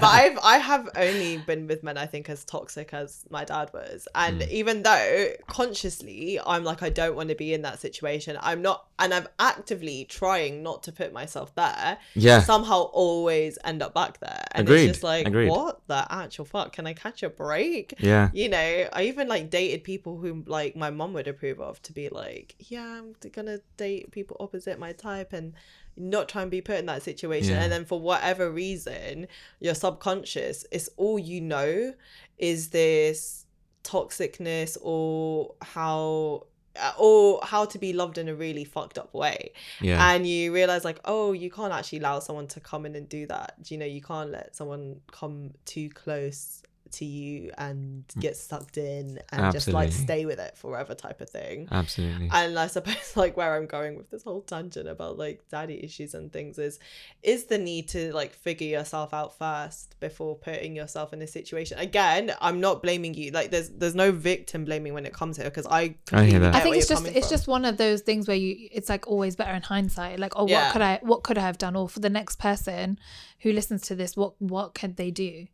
but I've I have only been with men I think as toxic as my dad was, and Mm. even though consciously I'm like I don't want to be in that situation, I'm not, and I'm actively trying not to put myself there. Yeah. Somehow always end up back there, and Agreed, it's just like agreed. what the actual fuck? Can I catch a break? Yeah. you know, I even like dated people who like my mom would approve of to be like, yeah, I'm gonna date people opposite my type and not try and be put in that situation. Yeah. And then for whatever reason, your subconscious, it's all you know is this toxicness or how uh, or how to be loved in a really fucked up way Yeah. and you realize like oh you can't actually allow someone to come in and do that you know you can't let someone come too close to you and get sucked in and just like Mm. Stay with it forever type of thing Absolutely. and i suppose like where i'm going with this whole tangent about like daddy issues and things is is the need to like figure yourself out first before putting yourself in a situation again i'm not blaming you like there's there's no victim blaming when it comes here because i completely that. I think it's just it's from. just one of those things where you it's like always better in hindsight. Like, oh, Yeah. what could I what could I have done? Or for the next person who listens to this, what what could they do?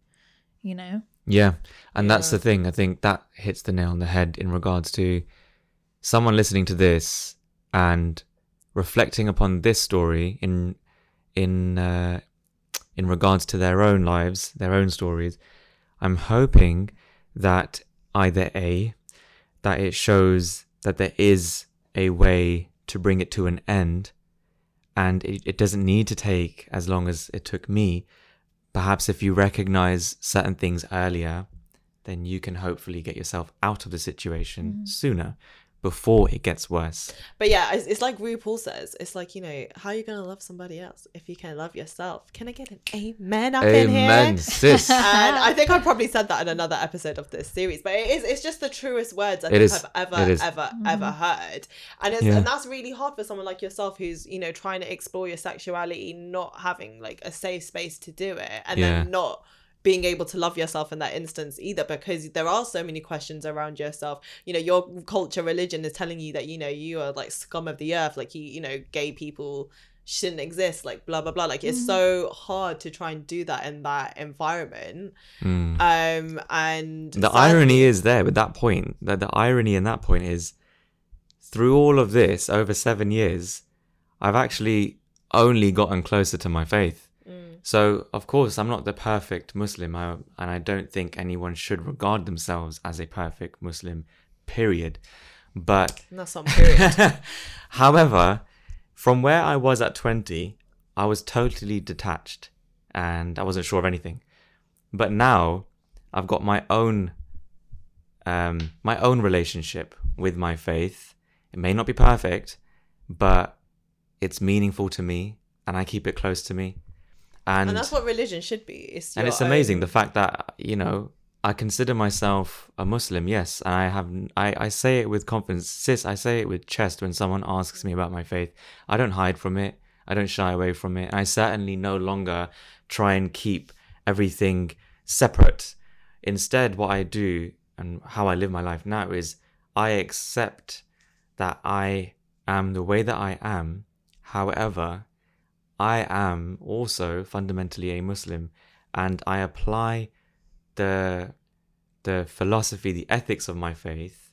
You know? Yeah, and that's the thing. I think that hits the nail on the head in regards to someone listening to this and reflecting upon this story in in uh, in regards to their own lives, their own stories. I'm hoping that either a that it shows that there is a way to bring it to an end, and it, it doesn't need to take as long as it took me perhaps if you recognize certain things earlier, then you can hopefully get yourself out of the situation mm. sooner before it gets worse. But yeah, it's, it's like RuPaul says. It's like, you know, how are you going to love somebody else if you can't love yourself? Can I get an amen up in here? Amen, sis. And I think I probably said that in another episode of this series, but it is, it's just the truest words I It think is. I've ever, It is. ever, mm. ever heard. And, it's, Yeah. and that's really hard for someone like yourself who's, you know, trying to explore your sexuality, not having like a safe space to do it, and Yeah. then not being able to love yourself in that instance either because there are so many questions around yourself you know your culture religion is telling you that you know you are like scum of the earth like you you know gay people shouldn't exist like blah blah blah like it's so hard to try and do that in that environment Mm. um and The sadly- irony is there with that point. That the irony in that point is through all of this over seven years, I've actually only gotten closer to my faith. So, of course, I'm not the perfect Muslim, I, and I don't think anyone should regard themselves as a perfect Muslim, period. But that's not period However, from where I was at 20, I was totally detached and I wasn't sure of anything. But now I've got my own um my own relationship with my faith. It may not be perfect, but it's meaningful to me and I keep it close to me. And and that's what religion should be it's and it's amazing own- the fact that you know I consider myself a Muslim, yes, and I have I, I say it with confidence, sis. I say it with chest when someone asks me about my faith. I don't hide from it. I don't shy away from it. I certainly no longer try and keep everything separate. Instead, what I do and how I live my life now is I accept that I am the way that I am. However, I am also fundamentally a Muslim and I apply the the philosophy, the ethics of my faith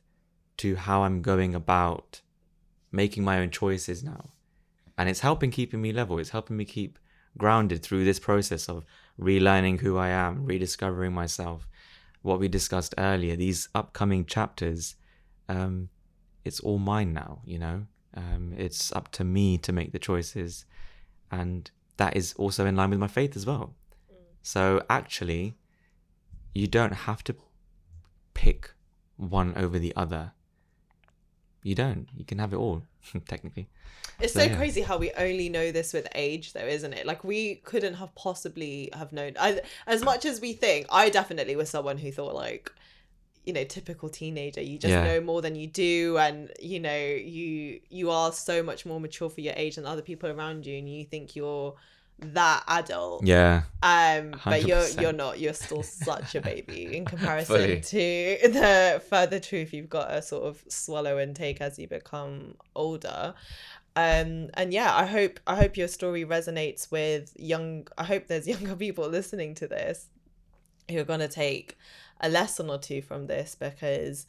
to how I'm going about making my own choices now. And it's helping keeping me level. It's helping me keep grounded through this process of relearning who I am, rediscovering myself. What we discussed earlier, these upcoming chapters, um, it's all mine now, you know? Um, it's up to me to make the choices. And that is also in line with my faith as well. Mm. So actually, you don't have to pick one over the other. You don't. You can have it all, technically. It's So, so yeah. crazy how we only know this with age, though, isn't it? Like we couldn't have possibly have known. I, as much as we think, I definitely was someone who thought like, you know, typical teenager. You just Yeah. know more than you do, and you know, you you are so much more mature for your age than other people around you, and you think you're that adult. Yeah. Um, but you're you're not. You're still such a baby in comparison to the further truth you've got to sort of swallow and take as you become older. Um, and yeah, I hope I hope your story resonates with young. I hope there's younger people listening to this who are gonna take a lesson or two from this because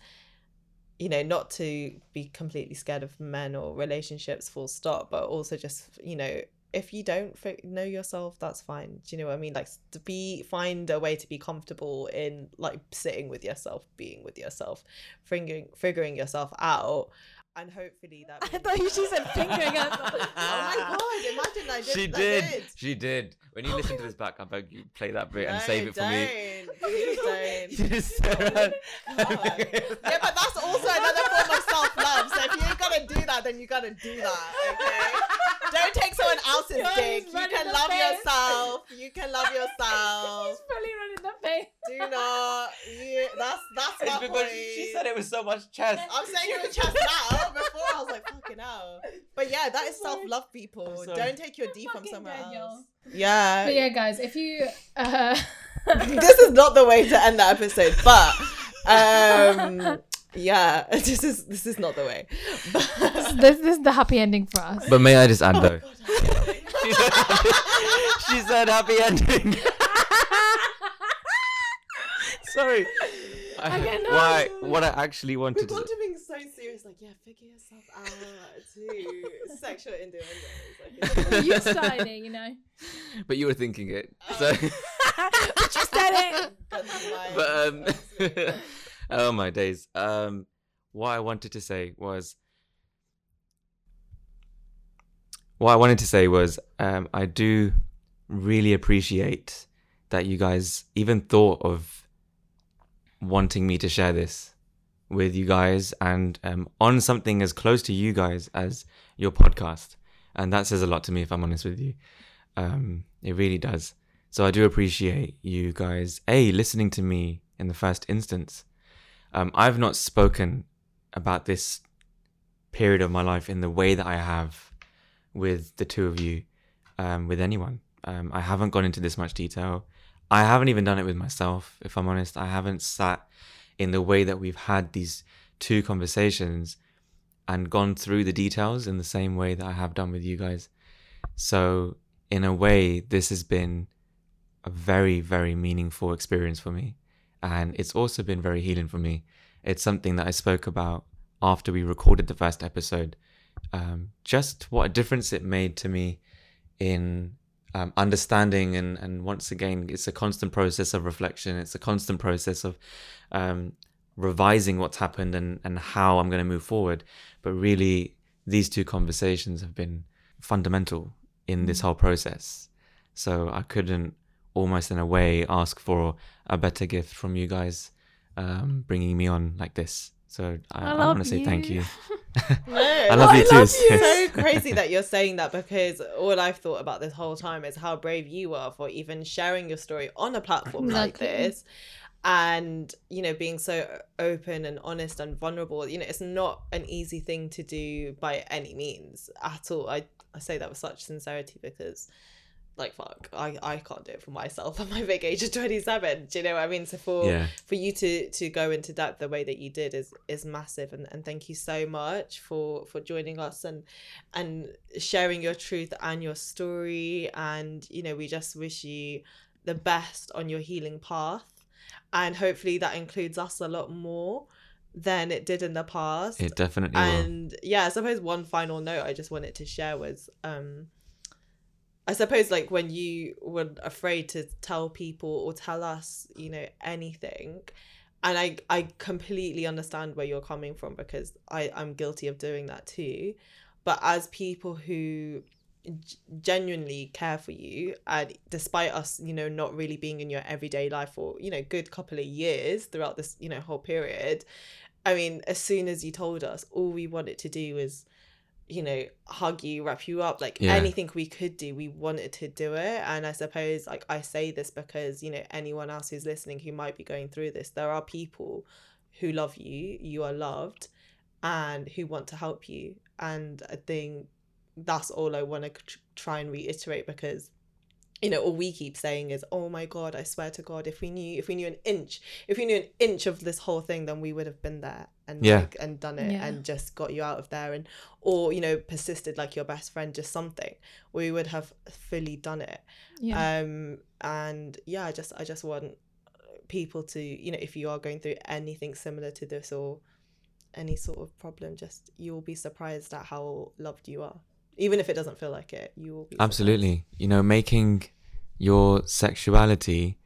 you know not to be completely scared of men or relationships full stop but also just you know if you don't know yourself that's fine. Do you know what i mean? Like to be find a way to be comfortable in like sitting with yourself being with yourself figuring figuring yourself out and hopefully that I thought you she said fingering us. oh my god imagine i did She I did. She did. When you listen to this back, I beg you play that bit and save it for me. don't. Please don't. You just said yeah, but that's also another form of self love. So if you're gonna do that, then you gotta do that. Okay. Don't take someone else's Guys, dick. You run in can love face. yourself. You can love yourself. He's fully running the face. Do not. You, that's that's It's my because point. she said it was so much chest. I'm saying it was chest out. Before I was like, fucking hell. But yeah, that is self love, people. Don't take your D from somewhere dead, else. y'all. Yeah. But yeah, guys, if you uh, this is not the way to end the episode, but um yeah, this is this is not the way. But this, this is the happy ending for us. But may I just add Oh though? God, she, said, happy ending. Sorry. I- Okay, no, why? sorry. What I actually We've wanted gone to. to being so serious, like yeah, figure yourself out to sexual innuendos. Like, you started it, you know. But you were thinking it. So. but you started it. Guns but um Absolutely. Oh my days. Um what i wanted to say was what i wanted to say was um i do really appreciate that you guys even thought of wanting me to share this with you guys and um, on something as close to you guys as your podcast. And that says a lot to me if i'm honest with you. Um it really does. So I do appreciate you guys, A, listening to me in the first instance. Um, I've not spoken about this period of my life in the way that I have with the two of you, um, with anyone. Um, I haven't gone into this much detail. I haven't even done it with myself, if I'm honest. I haven't sat in the way that we've had these two conversations and gone through the details in the same way that I have done with you guys. So, in a way, this has been a very, very meaningful experience for me. And it's also been very healing for me. It's something that I spoke about after we recorded the first episode. Um, just what a difference it made to me in um, understanding. And, and once again, it's a constant process of reflection, it's a constant process of um, revising what's happened and, and how I'm going to move forward. But really, these two conversations have been fundamental in this whole process. So I couldn't almost in a way ask for a better gift from you guys um, bringing me on like this. So I, I I, want to say thank you. you. No, I love you too. It's sis. so crazy that you're saying that because all I've thought about this whole time is how brave you are for even sharing your story on a platform like this. And, you know, being so open and honest and vulnerable, you know, it's not an easy thing to do by any means at all. I, I say that with such sincerity because, like, fuck, I, I can't do it for myself at my big age of 27. Do you know what I mean? So for Yeah. for you to to go into depth the way that you did is is massive and, and thank you so much for for joining us and and sharing your truth and your story and you know we just wish you the best on your healing path and hopefully that includes us a lot more than it did in the past It definitely will. and yeah i suppose one final note i just wanted to share was um I suppose like when you were afraid to tell people or tell us, you know, anything, and I I completely understand where you're coming from because I I'm guilty of doing that too, but as people who genuinely care for you and despite us you know not really being in your everyday life for you know good couple of years throughout this you know whole period i mean as soon as you told us all we wanted to do was you know hug you wrap you up like Yeah. anything we could do we wanted to do it. And i suppose like i say this because you know anyone else who's listening who might be going through this there are people who love you you are loved and who want to help you. And i think that's all i want to try and reiterate because you know all we keep saying is oh my god i swear to god if we knew if we knew an inch if we knew an inch of this whole thing then we would have been there and Yeah. like, and done it Yeah. and just got you out of there and or you know persisted like your best friend just something we would have fully done it Yeah. um and yeah i just i just want people to you know if you are going through anything similar to this or any sort of problem just you will be surprised at how loved you are even if it doesn't feel like it you will be surprised. Absolutely. You know, making your sexuality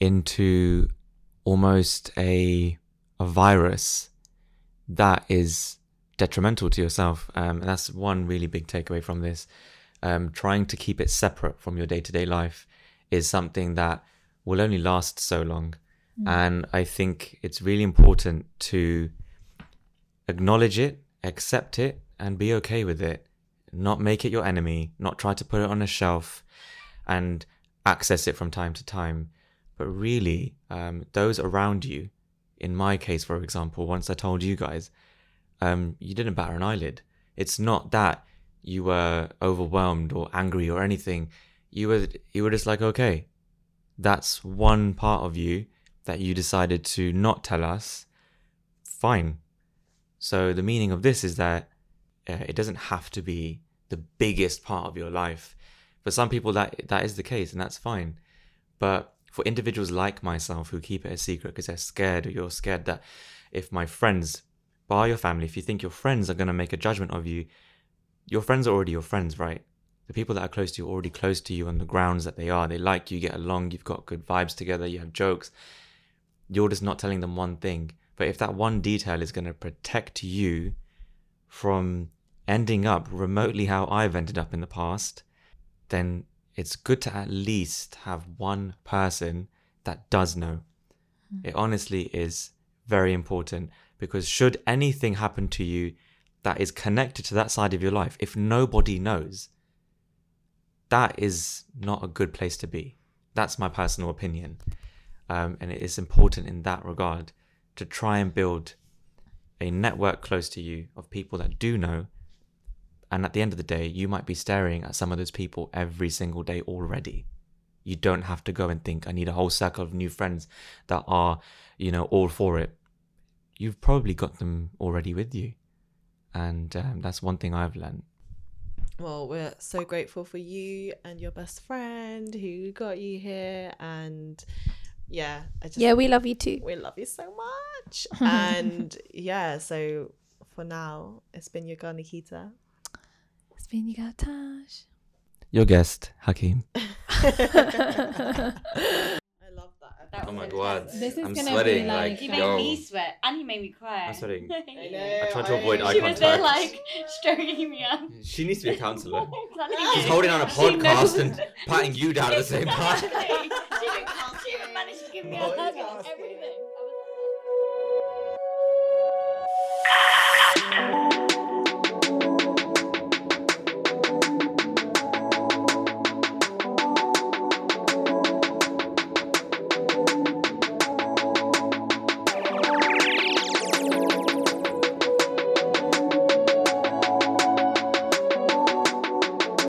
into almost a a virus that is detrimental to yourself. Um, and that's one really big takeaway from this. Um, trying to keep it separate from your day to day life is something that will only last so long. And I think it's really important to acknowledge it, accept it, and be okay with it. Not make it your enemy, not try to put it on a shelf and access it from time to time. But really, um, those around you, in my case, for example, once I told you guys, um, you didn't batter an eyelid. It's not that you were overwhelmed or angry or anything. You were you were just like, okay, that's one part of you that you decided to not tell us. Fine. So the meaning of this is that uh, it doesn't have to be the biggest part of your life. For some people, that that is the case, and that's fine. But for individuals like myself who keep it a secret because they're scared, or you're scared that if my friends, bar your family, if you think your friends are going to make a judgment of you, your friends are already your friends, right? The people that are close to you are already close to you on the grounds that they are. They like you, get along, you've got good vibes together, you have jokes. You're just not telling them one thing. But if that one detail is going to protect you from ending up remotely how I've ended up in the past, then it's good to at least have one person that does know. It honestly is very important because should anything happen to you that is connected to that side of your life, if nobody knows, that is not a good place to be. That's my personal opinion. Um, and it is important in that regard to try and build a network close to you of people that do know. And at the end of the day, you might be staring at some of those people every single day already. You don't have to go and think, I need a whole circle of new friends that are, you know, all for it. You've probably got them already with you. And um, that's one thing I've learned. Well, we're so grateful for you and your best friend who got you here, and yeah, I just yeah, we love you too. we love you so much. and yeah, so for now, it's been your girl Nikita. It's been you got Taj. Your guest, Hakeem. I love that. That Oh my. God. This is I'm gonna sweating, be like, like, You yo. made me sweat and you made me cry. I'm sweating. I. I tried to avoid eye She was there like stroking me up. She needs to be a counselor. She's She's holding on a podcast and patting you down at the same time. she, could, she could manage to give me a hug every